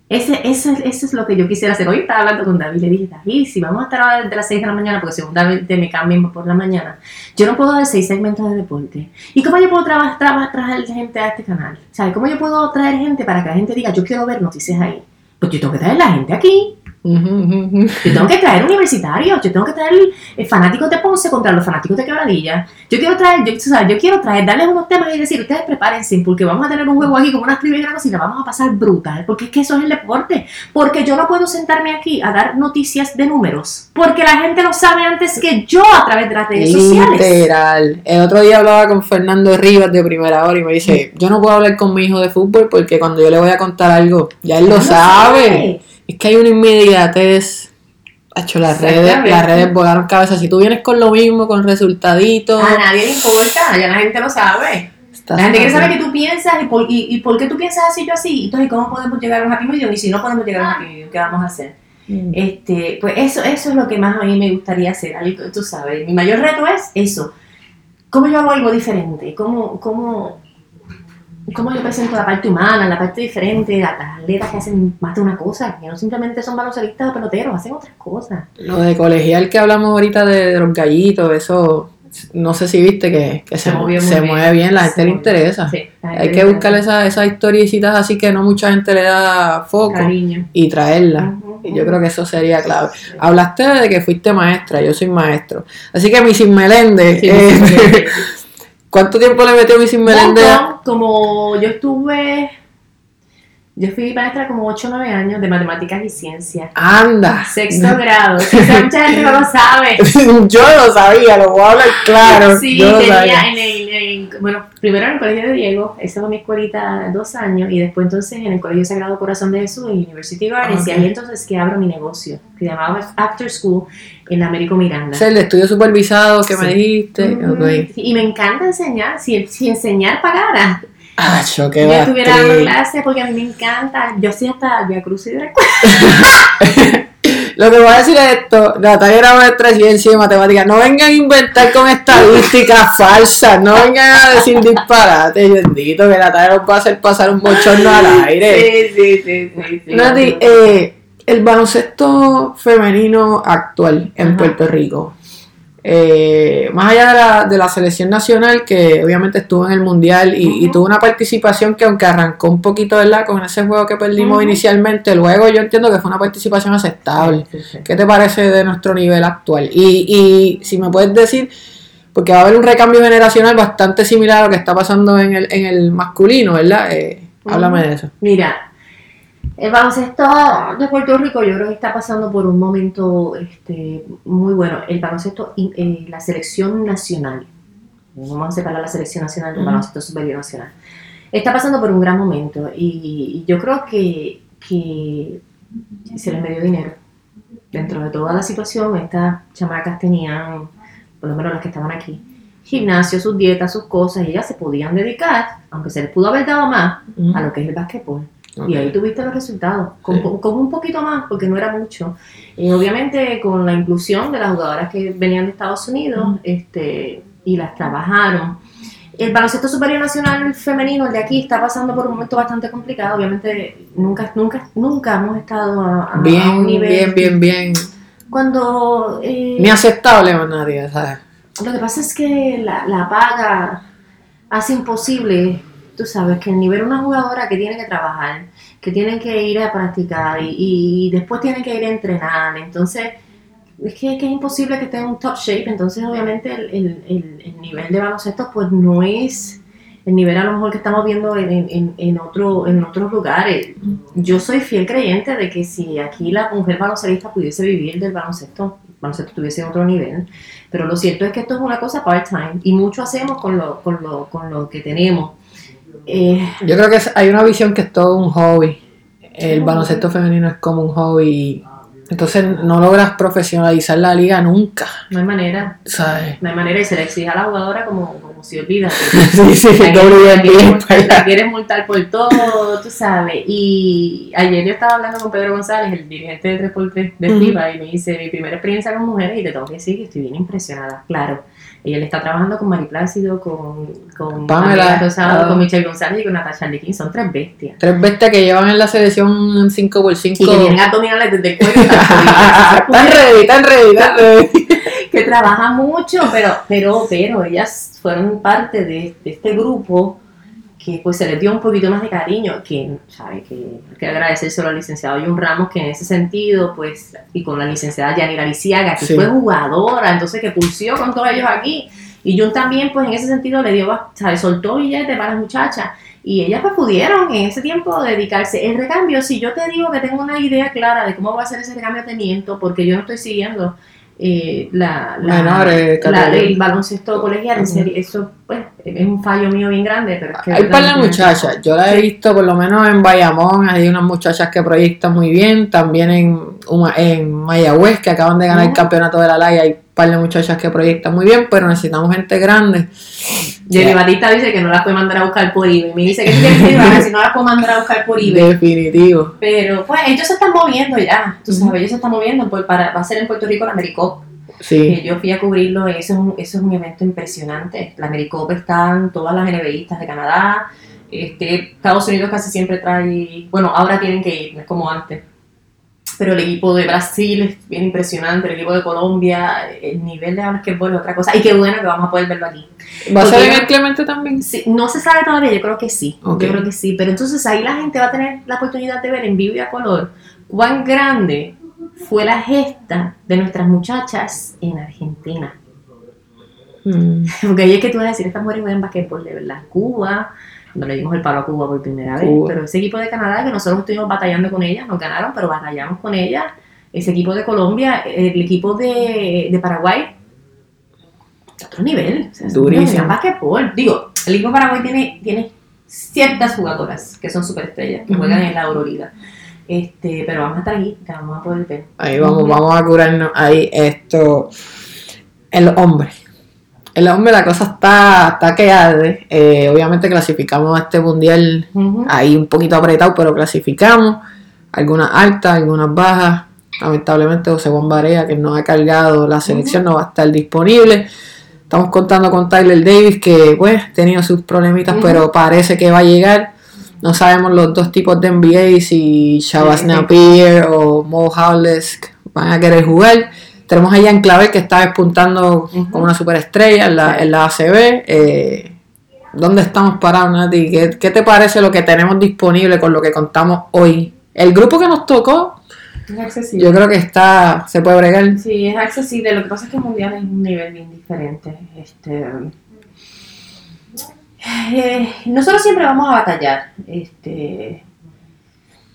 Ese, ese, eso es lo que yo quisiera hacer. Hoy estaba hablando con David, le dije, David, si vamos a estar ahora desde las 6 de la mañana, porque seguramente me cambian por la mañana, yo no puedo dar seis segmentos de deporte. ¿Y cómo yo puedo traba- traba- traer gente a este canal? ¿Sabes? ¿Cómo yo puedo traer gente para que la gente diga, yo quiero ver noticias ahí? Pues yo tengo que traer la gente aquí. Yo tengo que traer universitarios, yo tengo que traer eh, fanáticos de Ponce contra los fanáticos de Quebradilla. Yo quiero traer, yo, sabes, yo quiero traer, darles unos temas y decir, ustedes prepárense, porque vamos a tener un juego aquí como unas trivias y una cosa y la vamos a pasar brutal, porque es que eso es el deporte. Porque yo no puedo sentarme aquí a dar noticias de números, porque la gente lo sabe antes que yo a través de las redes sociales. Literal. El otro día hablaba con Fernando Rivas de primera hora y me dice, yo no puedo hablar con mi hijo de fútbol porque cuando yo le voy a contar algo, ya él lo Lo sabe. Es que hay una inmediatez. Hecho, las redes, las redes volaron cabeza. Si tú vienes con lo mismo, con resultaditos. A nadie le importa, ya la gente lo sabe. estás La gente quiere saber qué tú piensas y por, y, y por qué tú piensas así yo así. Entonces, ¿cómo podemos llegar a un happy medium? Y si no podemos llegar a un happy medium, ¿qué vamos a hacer? Mm. Este, pues eso, eso es lo que más a mí me gustaría hacer. Tú sabes, mi mayor reto es eso. ¿Cómo yo hago algo diferente? ¿Cómo, cómo, cómo yo presento la parte humana, la parte diferente, las atletas que hacen más de una cosa, que no simplemente son baloncelistas o peloteros, hacen otras cosas. Lo de colegial que hablamos ahorita de, de los gallitos, eso, no sé si viste que, que se, bien. mueve bien, la gente le interesa. Sí, la gente Hay que buscar esas esas historiecitas así que no mucha gente le da foco cariño. y. Y yo creo que eso sería clave. Hablaste de que fuiste maestra, yo soy maestro. Así que Missy Meléndez, Sí, eh. ¿cuánto tiempo le metió Missy Meléndez? Como yo estuve, yo fui maestra como 8 o 9 años de matemáticas y ciencias. Anda. Sexto grado. Sí, mucha gente no lo sabe. yo lo sabía, lo voy a hablar claro. Sí, yo tenía en el, en- bueno, primero en el colegio de Diego, esa fue mi escuelita dos años, y después entonces en el colegio Sagrado Corazón de Jesús, en University Gardens, y ahí entonces que abro mi negocio, que llamaba After School en Américo Miranda. Es el estudio supervisado que me dijiste. Y me encanta enseñar, si, si enseñar pagara. Ah, yo qué yo estuviera dando clases porque a mí me encanta. Yo hacía hasta Via Cruz y. Lo que voy a decir es esto, Natalia era maestra de ciencia y matemáticas, no vengan a inventar con estadísticas falsas, no vengan a decir disparates, bendito, que Natalia nos va a hacer pasar un bochorno al aire. Sí, sí, sí, sí. sí. Nati, eh, el baloncesto femenino actual en Ajá. Puerto Rico, eh, más allá de la, de la selección nacional, que obviamente estuvo en el mundial y, tuvo una participación que aunque arrancó un poquito, ¿verdad? Con ese juego que perdimos inicialmente, luego yo entiendo que fue una participación aceptable. Sí, sí. ¿Qué te parece de nuestro nivel actual? Y, y si me puedes decir, porque va a haber un recambio generacional bastante similar a lo que está pasando en el, en el masculino, ¿verdad? Eh. Háblame de eso. Mira, el baloncesto de Puerto Rico yo creo que está pasando por un momento este, muy bueno. El baloncesto, eh, la selección nacional, vamos a separar la selección nacional del Ujú. baloncesto superior nacional, está pasando por un gran momento y, y yo creo que, que se les dio dinero. Dentro de toda la situación, estas chamacas tenían, por lo menos las que estaban aquí, gimnasio, sus dietas, sus cosas, y ellas se podían dedicar, aunque se les pudo haber dado más, a lo que es el básquetbol. Y ahí tuviste los resultados, con, Sí. po- con un poquito más, porque no era mucho. Eh, obviamente con la inclusión de las jugadoras que venían de Estados Unidos este, y las trabajaron. El baloncesto superior nacional femenino, el de aquí, está pasando por un momento bastante complicado. Obviamente nunca, nunca, nunca hemos estado a, a- a Bien, un nivel. bien, bien, bien. Cuando eh, Ni aceptable para nadie, ¿sabes? lo que pasa es que la, la paga hace imposible, tú sabes, que el nivel de una jugadora que tiene que trabajar, que tiene que ir a practicar y, y después tiene que ir a entrenar. Entonces, es que, es imposible que esté en un top shape. Entonces, obviamente, el, el- el- el nivel de baloncesto, pues no es el nivel a lo mejor que estamos viendo en, en- en otro, en otros lugares. Yo soy fiel creyente de que si aquí la mujer baloncelista pudiese vivir del baloncesto, el baloncesto tuviese otro nivel. Pero lo cierto es que esto es una cosa part-time y mucho hacemos con lo, con lo, con lo que tenemos. Eh, Yo creo que es- hay una visión que es todo un hobby. El baloncesto femenino es como un hobby. Entonces no logras profesionalizar la liga nunca, no hay manera, ¿sabes? no hay manera y se le exige a la jugadora como, como si olvida. Sí, sí, La la quieres la quieres multar por todo, tú sabes. Y ayer yo estaba hablando con Pedro González, el dirigente de 3x3 de. FIBA, y me dice, mi primera experiencia con mujeres, y te tengo que decir que estoy bien impresionada, claro. Ella le está trabajando con Mari Plácido, con, con Pamela, Pamela Rosado, ah. con Michelle González y con Natasha Arlequín. Son tres bestias. Tres bestias que llevan en la selección 5x5. Y que tienen abdominales desde el cuello Están ready, están ready, están ready. que trabaja mucho, pero, pero, pero ellas fueron parte de, de este grupo que pues se les dio un poquito más de cariño, que, ¿sabe? Que hay que agradecérselo al licenciado Jun Ramos, que en ese sentido, pues, y con la licenciada Yanira Lisiaga, que Sí. fue jugadora, entonces que pulsió con todos ellos aquí, y Jun también, pues, en ese sentido le dio, ¿sabe? Soltó billetes para las muchachas, y ellas pues pudieron en ese tiempo dedicarse. El recambio, si yo te digo que tengo una idea clara de cómo va a ser ese recambio, te miento, porque yo no estoy siguiendo eh, la, la, Menores, la- el baloncesto colegial, en serio, eso pues es un fallo mío bien grande, pero es que Hay par de realmente- muchachas, yo la he visto por lo menos en Bayamón, hay unas muchachas que proyectan muy bien, también en, en Mayagüez que acaban de ganar el campeonato de la LAI, hay un par de muchachas que proyectan muy bien, pero necesitamos gente grande. Jenny Batista dice que no las puede mandar a buscar por eBay. Me dice que si no las puedo mandar a buscar por eBay. Definitivo. Pero pues ellos se están moviendo ya, tú sabes, ellos se están moviendo por, para, va a ser en Puerto Rico la Americop. Sí, yo fui a cubrirlo, eso es un, eso es un evento impresionante. La Americop están todas las NBAistas de Canadá. Este, Estados Unidos casi siempre trae, bueno, ahora tienen que ir, no es como antes. Pero el equipo de Brasil es bien impresionante, el equipo de Colombia, el nivel de basquetbol es otra cosa. Y qué bueno que vamos a poder verlo aquí. ¿va a porque- el Clemente también? Sí, no se sabe todavía, yo creo que sí. Yo creo que sí. Pero entonces ahí la gente va a tener la oportunidad de ver en vivo y a color cuán grande fue la gesta de nuestras muchachas en Argentina. Mm, Porque ahí es que tú vas a decir, estas mujeres juegan basquetbol de verdad. Cuba, cuando le dimos el palo a Cuba por primera vez, pero ese equipo de Canadá que nosotros estuvimos batallando con ellas, nos ganaron, pero batallamos con ellas. Ese equipo de Colombia, el equipo de, de Paraguay, otro nivel. O sea, Durísimo. Digo, el equipo de Paraguay tiene, tiene ciertas jugadoras que son superestrellas, que juegan en la Euroliga. Este, pero vamos a estar aquí, que vamos a poder ver. Ahí vamos, vamos a curarnos ahí esto. El hombre. El hombre la cosa está, está que arde. Eh, obviamente clasificamos a este mundial ahí un poquito apretado, pero clasificamos. Algunas altas, algunas bajas. Lamentablemente José Juan Barea, que no ha cargado la selección, no va a estar disponible. Estamos contando con Tyler Davis, que pues ha tenido sus problemitas, pero parece que va a llegar. No sabemos los dos tipos de NBA, si Shabazz. Napier o Mo Howles van a querer jugar. Tenemos a Jan Clavel que está despuntando como una superestrella en la, en la ACB. Eh, ¿Dónde estamos parados, Nati? ¿Qué, ¿Qué te parece lo que tenemos disponible con lo que contamos hoy? El grupo que nos tocó, Es accesible. yo creo que está, se puede bregar. Sí, es accesible. Lo que pasa es que el mundial es un nivel bien diferente. Este, eh, nosotros siempre vamos a batallar. Este,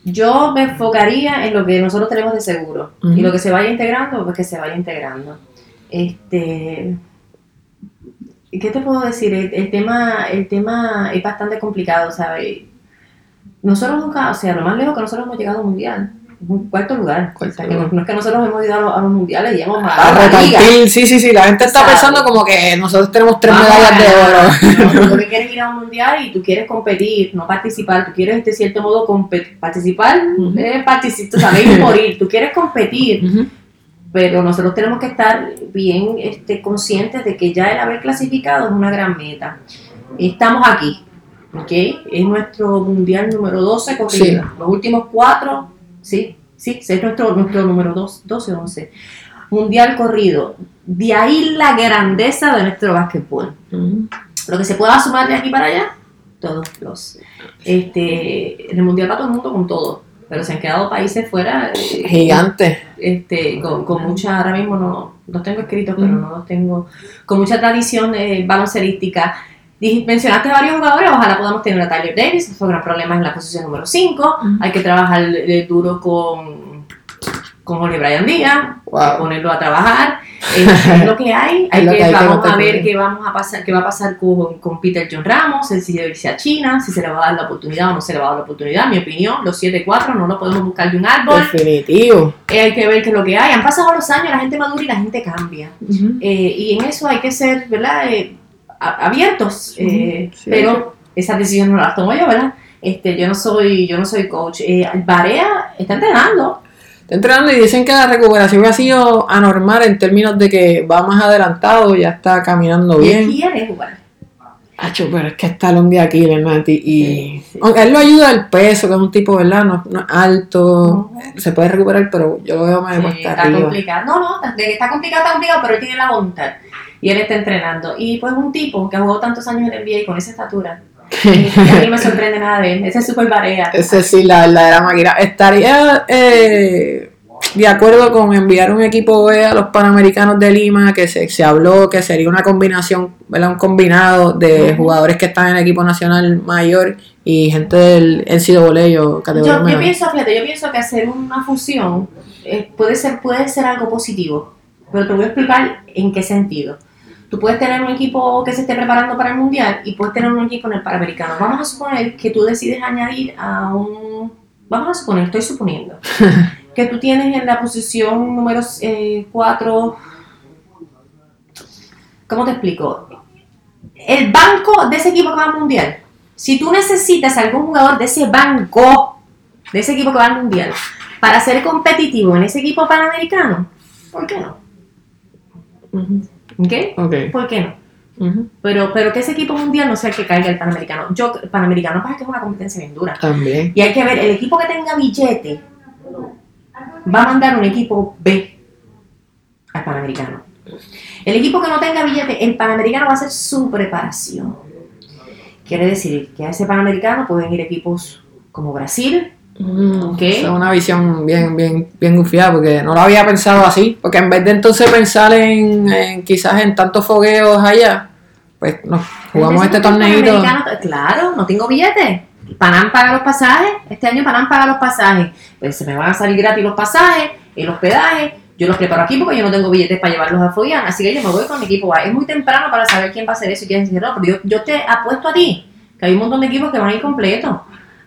yo me enfocaría en lo que nosotros tenemos de seguro. Y lo que se vaya integrando, pues que se vaya integrando. Este, ¿Qué te puedo decir? El, el tema, el tema es bastante complicado, ¿sabes? Nosotros nunca, o sea, lo más lejos que nosotros hemos llegado mundial un cuarto lugar. Cuarto O sea, que no, no es que nosotros hemos ido a los, a los mundiales y hemos A matado repartir, sí, sí, sí, la gente está ¿Sabes? pensando como que nosotros tenemos tres Vamos medallas de oro. No, tú que quieres ir a un mundial y tú quieres competir, no participar, tú quieres de cierto modo participar, Ujú. eh, participar, sabes, ir por ir, tú quieres competir, pero nosotros tenemos que estar bien este, conscientes de que ya el haber clasificado es una gran meta. Estamos aquí, ¿ok? Es nuestro mundial número 12 corrido. Los últimos cuatro, sí, sí, es nuestro, nuestro número dos, 12 o 11. Mundial corrido. De ahí la grandeza de nuestro básquetbol. Ujú. Lo que se pueda sumar de aquí para allá, todos los. Este, en el mundial para todo el mundo con todo. Pero se han quedado países fuera eh, Gigante. este, con, con mucha, ahora mismo no los tengo escritos, pero Ujú. no los tengo, con mucha tradición eh, baloncerística. Mencionaste varios jugadores, ojalá podamos tener a Tyler Davis, fue un gran problema en la posición número 5. Ujú. Hay que trabajar eh, duro con, con Jorge Brian Díaz, Wow. ponerlo a trabajar. Eh, es lo que hay, hay que, que hay que vamos a contar con ver qué vamos a pasar, qué va a pasar con, con Peter John Ramos, si debe irse a China, si se le va a dar la oportunidad o no se le va a dar la oportunidad. Mi opinión, los 7-4 no lo podemos buscar de un árbol. Definitivo. Eh, hay que ver qué es lo que hay. Han pasado los años, la gente madura y la gente cambia. Ujú. Eh, y en eso hay que ser, ¿verdad? Eh, a- abiertos. eh, Sí, pero esas decisiones no las tomo yo, ¿verdad? Este, yo no soy, yo no soy coach. Eh, Barea está entrenando. Está entrenando y dicen que la recuperación ha sido anormal en términos de que va más adelantado, ya está caminando Y bien. quiere jugar. Hacho, pero es que está el de aquí, ¿verdad? Y, y- Sí, sí. aunque él lo ayuda el peso, que es un tipo, ¿verdad? No, no es alto, se puede recuperar, pero yo lo veo más Sí, está arriba. complicado. No, no, de que está complicado, está complicado, pero él tiene la voluntad. Y él está entrenando. Y pues un tipo que ha jugado tantos años en el NBA y con esa estatura. y a mí me sorprende nada de él. Ese es súper Barea. Ese sí, la verdadera máquina. Estaría eh, de acuerdo con enviar un equipo B a los Panamericanos de Lima, que se, se habló que sería una combinación, ¿verdad? Un combinado de jugadores que están en el equipo nacional mayor y gente del NCAA o categoría Yo, yo pienso, fíjate, yo pienso que hacer una fusión eh, puede, ser, puede ser algo positivo, pero te voy a explicar en qué sentido. Tú puedes tener un equipo que se esté preparando para el mundial y puedes tener un equipo en el Panamericano. Vamos a suponer que tú decides añadir a un. Vamos a suponer, estoy suponiendo, que tú tienes en la posición número 4. ¿Cómo te explico? El banco de ese equipo que va al mundial. Si tú necesitas algún jugador de ese banco, de ese equipo que va al mundial, para ser competitivo en ese equipo panamericano, ¿por qué no? ¿Ok? Ok. ¿Por qué no? Pero, pero que ese equipo mundial no sea el que caiga el panamericano. Yo, el panamericano pasa que es una competencia bien dura. También. Y hay que ver, el equipo que tenga billete va a mandar un equipo B al panamericano. El equipo que no tenga billete, el panamericano va a hacer su preparación. Quiere decir que a ese panamericano pueden ir equipos como Brasil, Mm, Es una visión bien, bien, bien gufiada porque no lo había pensado así. Porque en vez de entonces pensar en, en quizás en tantos fogueos allá, pues nos jugamos este torneito. panamericano, Claro, no tengo billete. Panam paga los pasajes. Este año Panam paga los pasajes. Pues se me van a salir gratis los pasajes, el hospedaje. Yo los preparo aquí porque yo no tengo billetes para llevarlos a Foyan. Así que yo me voy con mi equipo. A. Es muy temprano para saber quién va a hacer eso y quién no. Pero yo, yo te apuesto a ti que hay un montón de equipos que van a ir completos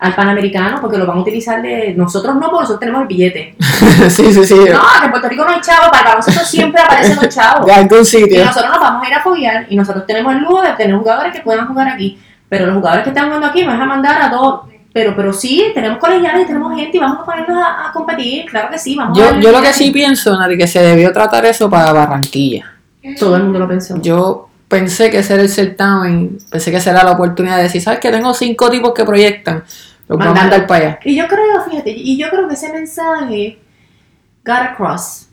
al Panamericano porque lo van a utilizar de. Nosotros no, porque nosotros tenemos el billete. sí, sí, sí. No, que en Puerto Rico no hay chavos. Para nosotros siempre aparecen los chavos. De algún Y sitio. nosotros nos vamos a ir a foguear y nosotros tenemos el lujo de tener jugadores que puedan jugar aquí. Pero los jugadores que están jugando aquí nos van a mandar a todos. Pero, pero sí, tenemos colegiales y tenemos gente y vamos a ponernos a, a competir. Claro que sí, vamos a Yo, darle yo lo que sí pienso, Nari, que se debió tratar eso para Barranquilla. Todo el mundo lo pensó. Yo pensé que ese era el certamen, pensé que esa era la oportunidad de decir, ¿sabes que Tengo cinco tipos que proyectan, los voy a Mandar. mandar para allá. Y yo creo, fíjate, y yo creo que ese mensaje got across.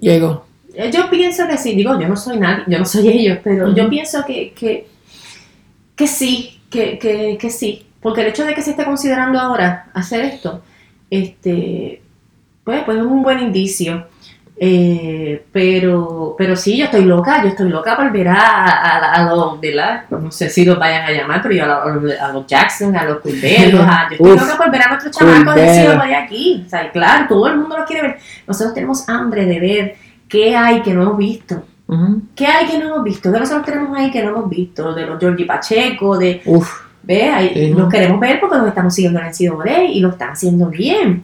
Llegó. Eh, Yo pienso que sí, digo, yo no soy nadie, yo no soy ellos, pero yo pienso que, que, que sí, que, que, que sí. Porque el hecho de que se esté considerando ahora hacer esto, este, pues, pues es un buen indicio. Eh, pero, pero sí, yo estoy loca, yo estoy loca por ver a, a, a los, ¿verdad? No sé si los vayan a llamar, pero yo a, los- a los Jackson, a los Culveros, a- yo estoy Uf, loca por ver a nuestros chamacos decirlo de aquí. O sea, claro, todo el mundo los quiere ver. Nosotros tenemos hambre de ver qué hay que no hemos visto. Ujú. ¿Qué hay que no hemos visto? ¿Qué nosotros tenemos ahí que no hemos visto? De los Georgie Pacheco, de... Uf. ¿Ves? Ahí. Los queremos ver porque los estamos siguiendo en el NCAA y lo están haciendo bien.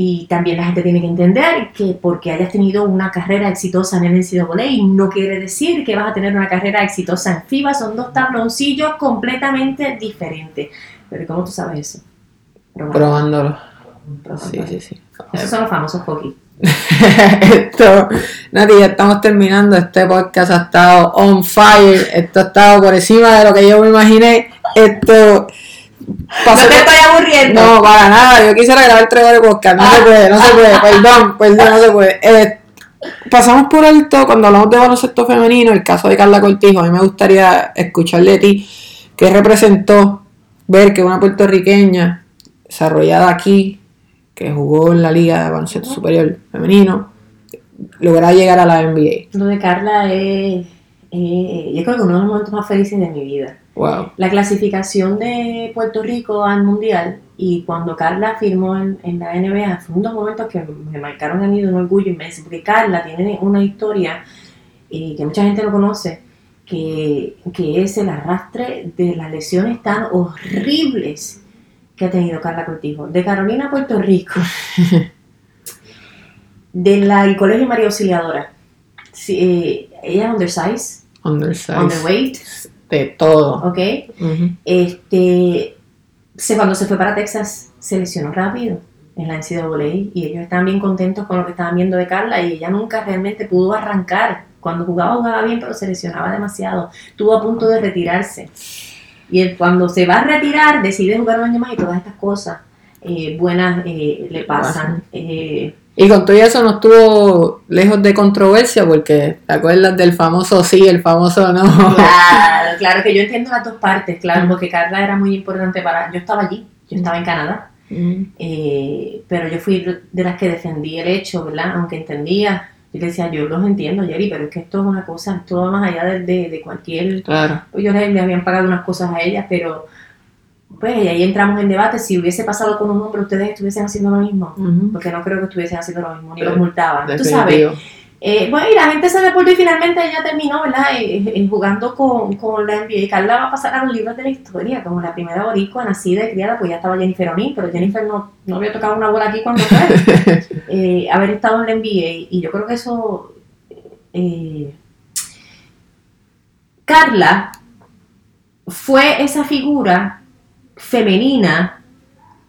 Y también la gente tiene que entender que porque hayas tenido una carrera exitosa en el NCAA no quiere decir que vas a tener una carrera exitosa en FIBA. Son dos tabloncillos completamente diferentes. Pero ¿cómo tú sabes eso? Probando. Probándolo. Sí, sí, sí. Esos son los famosos hockey. Esto, Nati, ya estamos terminando. Este podcast ha estado on fire. Esto ha estado por encima de lo que yo me imaginé. Esto. Pasó no te estoy aburriendo. No, para nada. Yo quisiera grabar tres horas de podcast. No se puede, no se puede. Perdón, perdón, no se puede. Eh, pasamos por alto cuando hablamos de baloncesto femenino, el caso de Carla Cortijo. A mí me gustaría escuchar de ti qué representó ver que una puertorriqueña desarrollada aquí, que jugó en la Liga de Baloncesto Superior Femenino, lograra llegar a la NBA. Lo de Carla es, eh, yo creo que uno de los momentos más felices de mi vida. Wow. La clasificación de Puerto Rico al Mundial y cuando Carla firmó en, en la NBA fue unos momentos que me marcaron a mí de un orgullo inmenso, porque Carla tiene una historia eh, que mucha gente no conoce, que, que es el arrastre de las lesiones tan horribles que ha tenido Carla Cortijo. De Carolina a Puerto Rico, del Colegio María Auxiliadora. Sí, eh, ella es undersize, Undersized. underweight, De todo. ¿ok? Este, se, cuando se fue para Texas, se lesionó rápido en la NCAA y ellos estaban bien contentos con lo que estaban viendo de Carla y ella nunca realmente pudo arrancar. Cuando jugaba, jugaba bien, pero se lesionaba demasiado. Estuvo a punto de retirarse. Y él, cuando se va a retirar, decide jugar un año más y todas estas cosas eh, buenas eh, le pasan. Eh, Y con todo eso no estuvo lejos de controversia porque te acuerdas del famoso sí, el famoso no. Claro, claro que yo entiendo las dos partes, claro, porque Carla era muy importante para... Yo estaba allí, yo estaba en Canadá, Mm, eh, pero yo fui de las que defendí el hecho, ¿verdad? Aunque entendía, yo le decía, yo los entiendo, Jerry, pero es que esto es una cosa, esto va más allá de, de, de cualquier... Claro. Pues yo le, le habían pagado unas cosas a ellas, pero pues y ahí entramos en debate, si hubiese pasado con un hombre, ustedes estuviesen haciendo lo mismo. Porque no creo que estuviesen haciendo lo mismo, ni Eh, los multaban. Tú sabes, eh, bueno, y la gente se deportó y finalmente ella terminó, ¿verdad? Eh, eh, jugando con, con la NBA. Y Carla va a pasar a los libros de la historia, como la primera boricua nacida y criada, pues ya estaba Jennifer O'Neill, pero Jennifer no, no había tocado una bola aquí cuando fue. Eh, haber estado en la NBA. Y yo creo que eso. eh, Carla fue esa figura femenina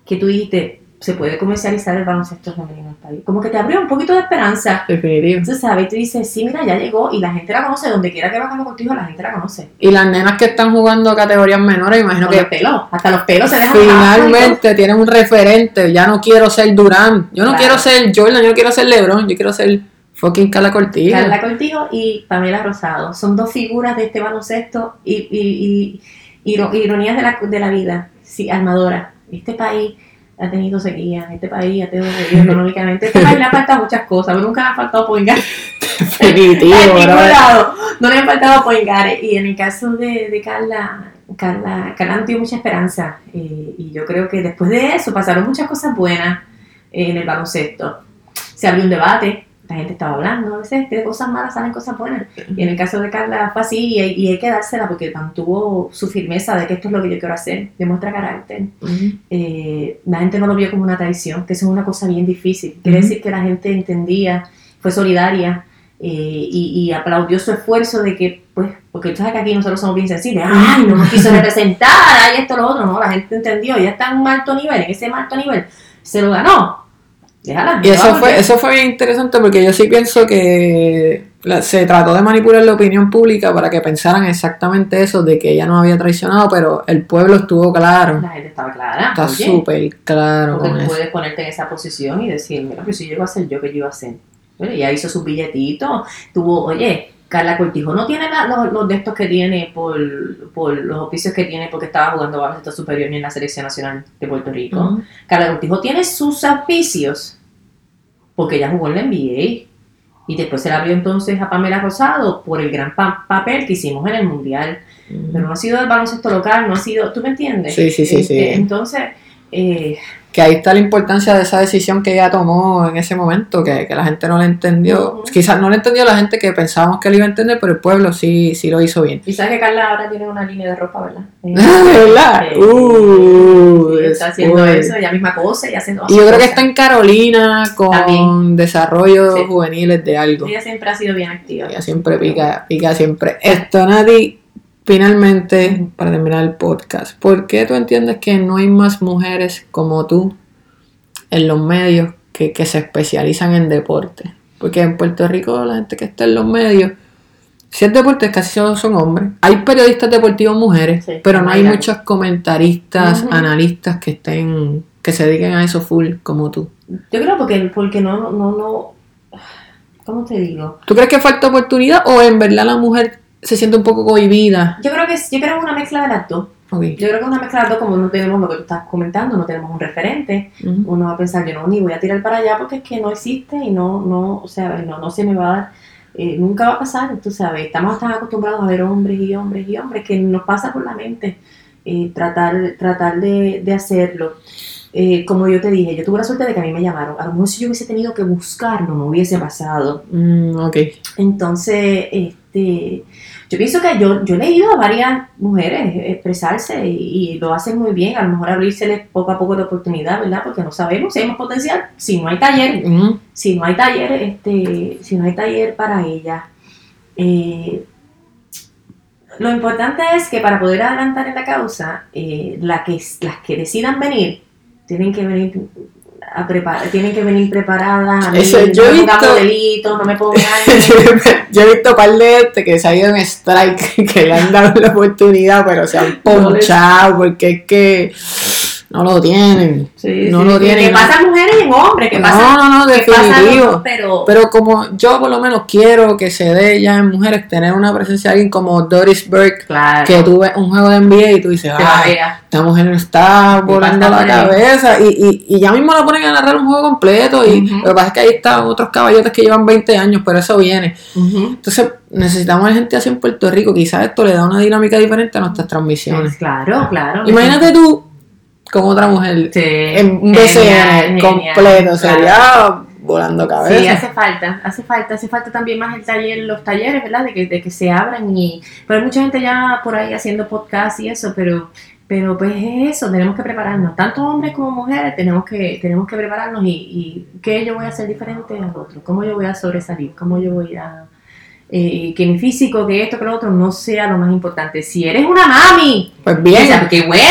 que tú dijiste, se puede comercializar el baloncesto femenino en el país. Como que te abrió un poquito de esperanza. Definitivo. Tú sabes, tú dices, sí, mira, ya llegó y la gente la conoce, donde quiera que va Carlos contigo, la gente la conoce. Y las nenas que están jugando categorías menores, imagino Con los que pelos, hasta los pelos se dejan finalmente tienen un referente. Ya no quiero ser Durán, yo no Claro. quiero ser Jordan, yo no quiero ser LeBron, yo quiero ser fucking Carla Cortijo. Carla Cortijo y Pamela Rosado. Son dos figuras de este baloncesto y, y, y, iro- ironías de la, de la vida. Sí, armadora. Este país ha tenido sequía, este país ha tenido sequía económicamente. Este país le ha faltado muchas cosas, pero nunca le ha faltado poingar. Definitivo, en ningún bro. lado. No le han faltado poingares. Y en el caso de, de Carla, Carla, Carla no tiene mucha esperanza. eh, y yo creo que después de eso pasaron muchas cosas buenas eh, en el baloncesto. Se abrió un debate, la gente estaba hablando, a veces de cosas malas salen cosas buenas. Y en el caso de Carla fue así y hay, y hay que dársela porque mantuvo su firmeza de que esto es lo que yo quiero hacer, demuestra carácter. Eh, la gente no lo vio como una traición, que eso es una cosa bien difícil. Quiere decir que la gente entendía, fue solidaria eh, y, y aplaudió su esfuerzo de que, pues, porque tú sabes que aquí nosotros somos bien sensibles, ay, no nos quiso representar, ay, esto, lo otro, no, la gente entendió, ya está en un alto nivel, en ese alto nivel, se lo ganó. Déjala, Y eso fue, eso fue bien interesante porque yo sí pienso que la- se trató de manipular la opinión pública para que pensaran exactamente eso, de que ella no había traicionado, pero el pueblo estuvo claro. La gente estaba clara. Está súper claro Porque eso. puedes ponerte en esa posición y decir, mira, pues si yo iba a hacer yo, que yo iba a hacer? Bueno, ella hizo sus billetitos, tuvo, oye, Carla Cortijo no tiene la- los, los de estos que tiene por, por los oficios que tiene porque estaba jugando baloncesto superior en la selección nacional de Puerto Rico. Carla Cortijo tiene sus auspicios porque ella jugó en la NBA y después se la abrió entonces a Pamela Rosado por el gran pa- papel que hicimos en el Mundial. Pero no ha sido del baloncesto local, no ha sido, ¿tú me entiendes? Sí, sí, sí, Este, sí. Entonces, eh, que ahí está la importancia de esa decisión que ella tomó en ese momento, que, que la gente no la entendió. Quizás no la entendió la gente que pensábamos que la iba a entender, pero el pueblo sí, sí lo hizo bien. Y sabes que Carla ahora tiene una línea de ropa, ¿verdad? Eh, ¿Verdad? eh, Uh, está haciendo eso, ella misma cose y haciendo Y yo creo que está en Carolina con También. desarrollo Sí. juveniles de algo. Ella siempre ha sido bien activa. Ella siempre pica, pica siempre. Esto, Nati, finalmente, para terminar el podcast, ¿por qué tú entiendes que no hay más mujeres como tú en los medios que, que se especializan en deporte? Porque en Puerto Rico la gente que está en los medios, si es deporte, casi todos son hombres. Hay periodistas deportivos mujeres, Sí, pero no hay muchos comentaristas, analistas que estén, que se dediquen a eso full como tú. Yo creo porque, porque no, no, no, ¿cómo te digo? ¿Tú crees que falta oportunidad o en verdad la mujer se siente un poco cohibida? Yo creo que es, yo creo que es una mezcla de las dos. Yo creo que es una mezcla de las dos, como no tenemos lo que tú estás comentando, no tenemos un referente. Uno va a pensar, yo no, ni voy a tirar para allá porque es que no existe y no, no, o sea, no, no se me va a dar, eh, nunca va a pasar, tú sabes, estamos tan acostumbrados a ver hombres y hombres y hombres que nos pasa por la mente eh, tratar, tratar de, de hacerlo. Eh, como yo te dije, yo tuve la suerte de que a mí me llamaron. A lo mejor si yo hubiese tenido que buscarlo, no hubiese pasado. Mm, ok. Entonces, este, yo pienso que yo, yo he leído a varias mujeres expresarse y, y lo hacen muy bien. A lo mejor abrírseles poco a poco la oportunidad, ¿verdad? Porque no sabemos si hay más potencial. Si no hay taller, si no hay taller, este, si no hay taller para ella. eh, lo importante es que para poder adelantar en la causa, eh, la que, las que decidan venir, tienen que venir a preparar, tienen que venir preparadas. A mí, Eso, yo no he visto- no me pongan Yo he visto un par de este que se ha ido en strike, que le han dado la oportunidad, pero se han ponchado porque es que no lo tienen. Sí, no sí, lo tienen. Que pasan mujeres en hombres, que no, pasan. no, no, pasan definitivo. pero, Pero como yo por lo menos quiero que se dé ya en mujeres tener una presencia de alguien como Doris Burke, claro, que tú ves un juego de NBA y tú dices, te ah, esta mujer no está volando la cabeza y, y, y ya mismo la ponen a narrar un juego completo y lo que pasa es que ahí están otros caballotes que llevan 20 años, pero eso viene. Ujú. Entonces necesitamos gente así en Puerto Rico, quizás esto le da una dinámica diferente a nuestras transmisiones. Pues claro, claro. Imagínate tú con otra mujer Sí, en un BCN genial, completo, claro. sería volando Sí, cabeza. hace falta, hace falta, hace falta también más el taller, los talleres, ¿verdad? De que, de que se abran y, pero hay mucha gente ya por ahí haciendo podcast y eso, pero, pero pues es eso, tenemos que prepararnos, tanto hombres como mujeres tenemos que, tenemos que prepararnos y, y qué yo voy a hacer diferente al otro, cómo yo voy a sobresalir, cómo yo voy a, eh, que mi físico, que esto, que lo otro no sea lo más importante. Si eres una mami, Pues bien. qué bueno,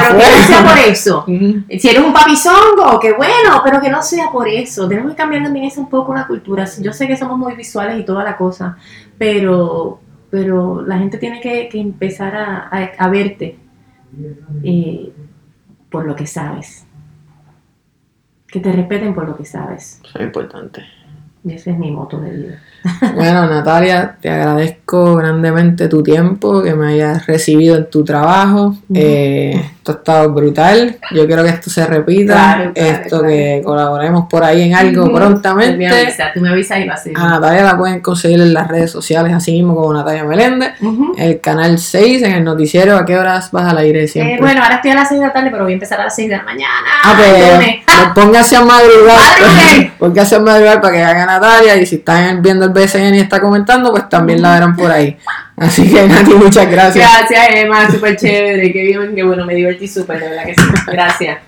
pero que no sea por eso. Si eres un papizongo, qué bueno, pero que no sea por eso. Tenemos que cambiar también esa un poco la cultura. Yo sé que somos muy visuales y toda la cosa, pero, pero la gente tiene que, que empezar a, a- a verte eh, por lo que sabes. Que te respeten por lo que sabes. Eso es importante. Y ese es mi moto de vida. Bueno, Natalia, te agradezco grandemente tu tiempo, que me hayas recibido en tu trabajo. Eh, esto ha estado brutal. Yo quiero que esto se repita. Claro, claro, esto claro. que colaboremos por ahí en algo Ujú. prontamente. Tú me avisas, tú me avisas y lo hacemos. A Natalia la pueden conseguir en las redes sociales, así mismo como Natalia Meléndez. Ujú. El canal 6 en el noticiero. ¿A qué horas vas al aire siempre? Eh, bueno, ahora estoy a las 6 de la tarde, pero voy a empezar a las 6 de la mañana. Ah, pues, Lunes. pues póngase a madrugar. Póngase a madrugar para que haga Natalia. Y si están viendo el BCN está comentando, pues también la verán por ahí. Así que, Nati, muchas gracias. Gracias, Emma, súper chévere, qué bien, qué bueno, me divertí súper, de verdad que sí. Gracias.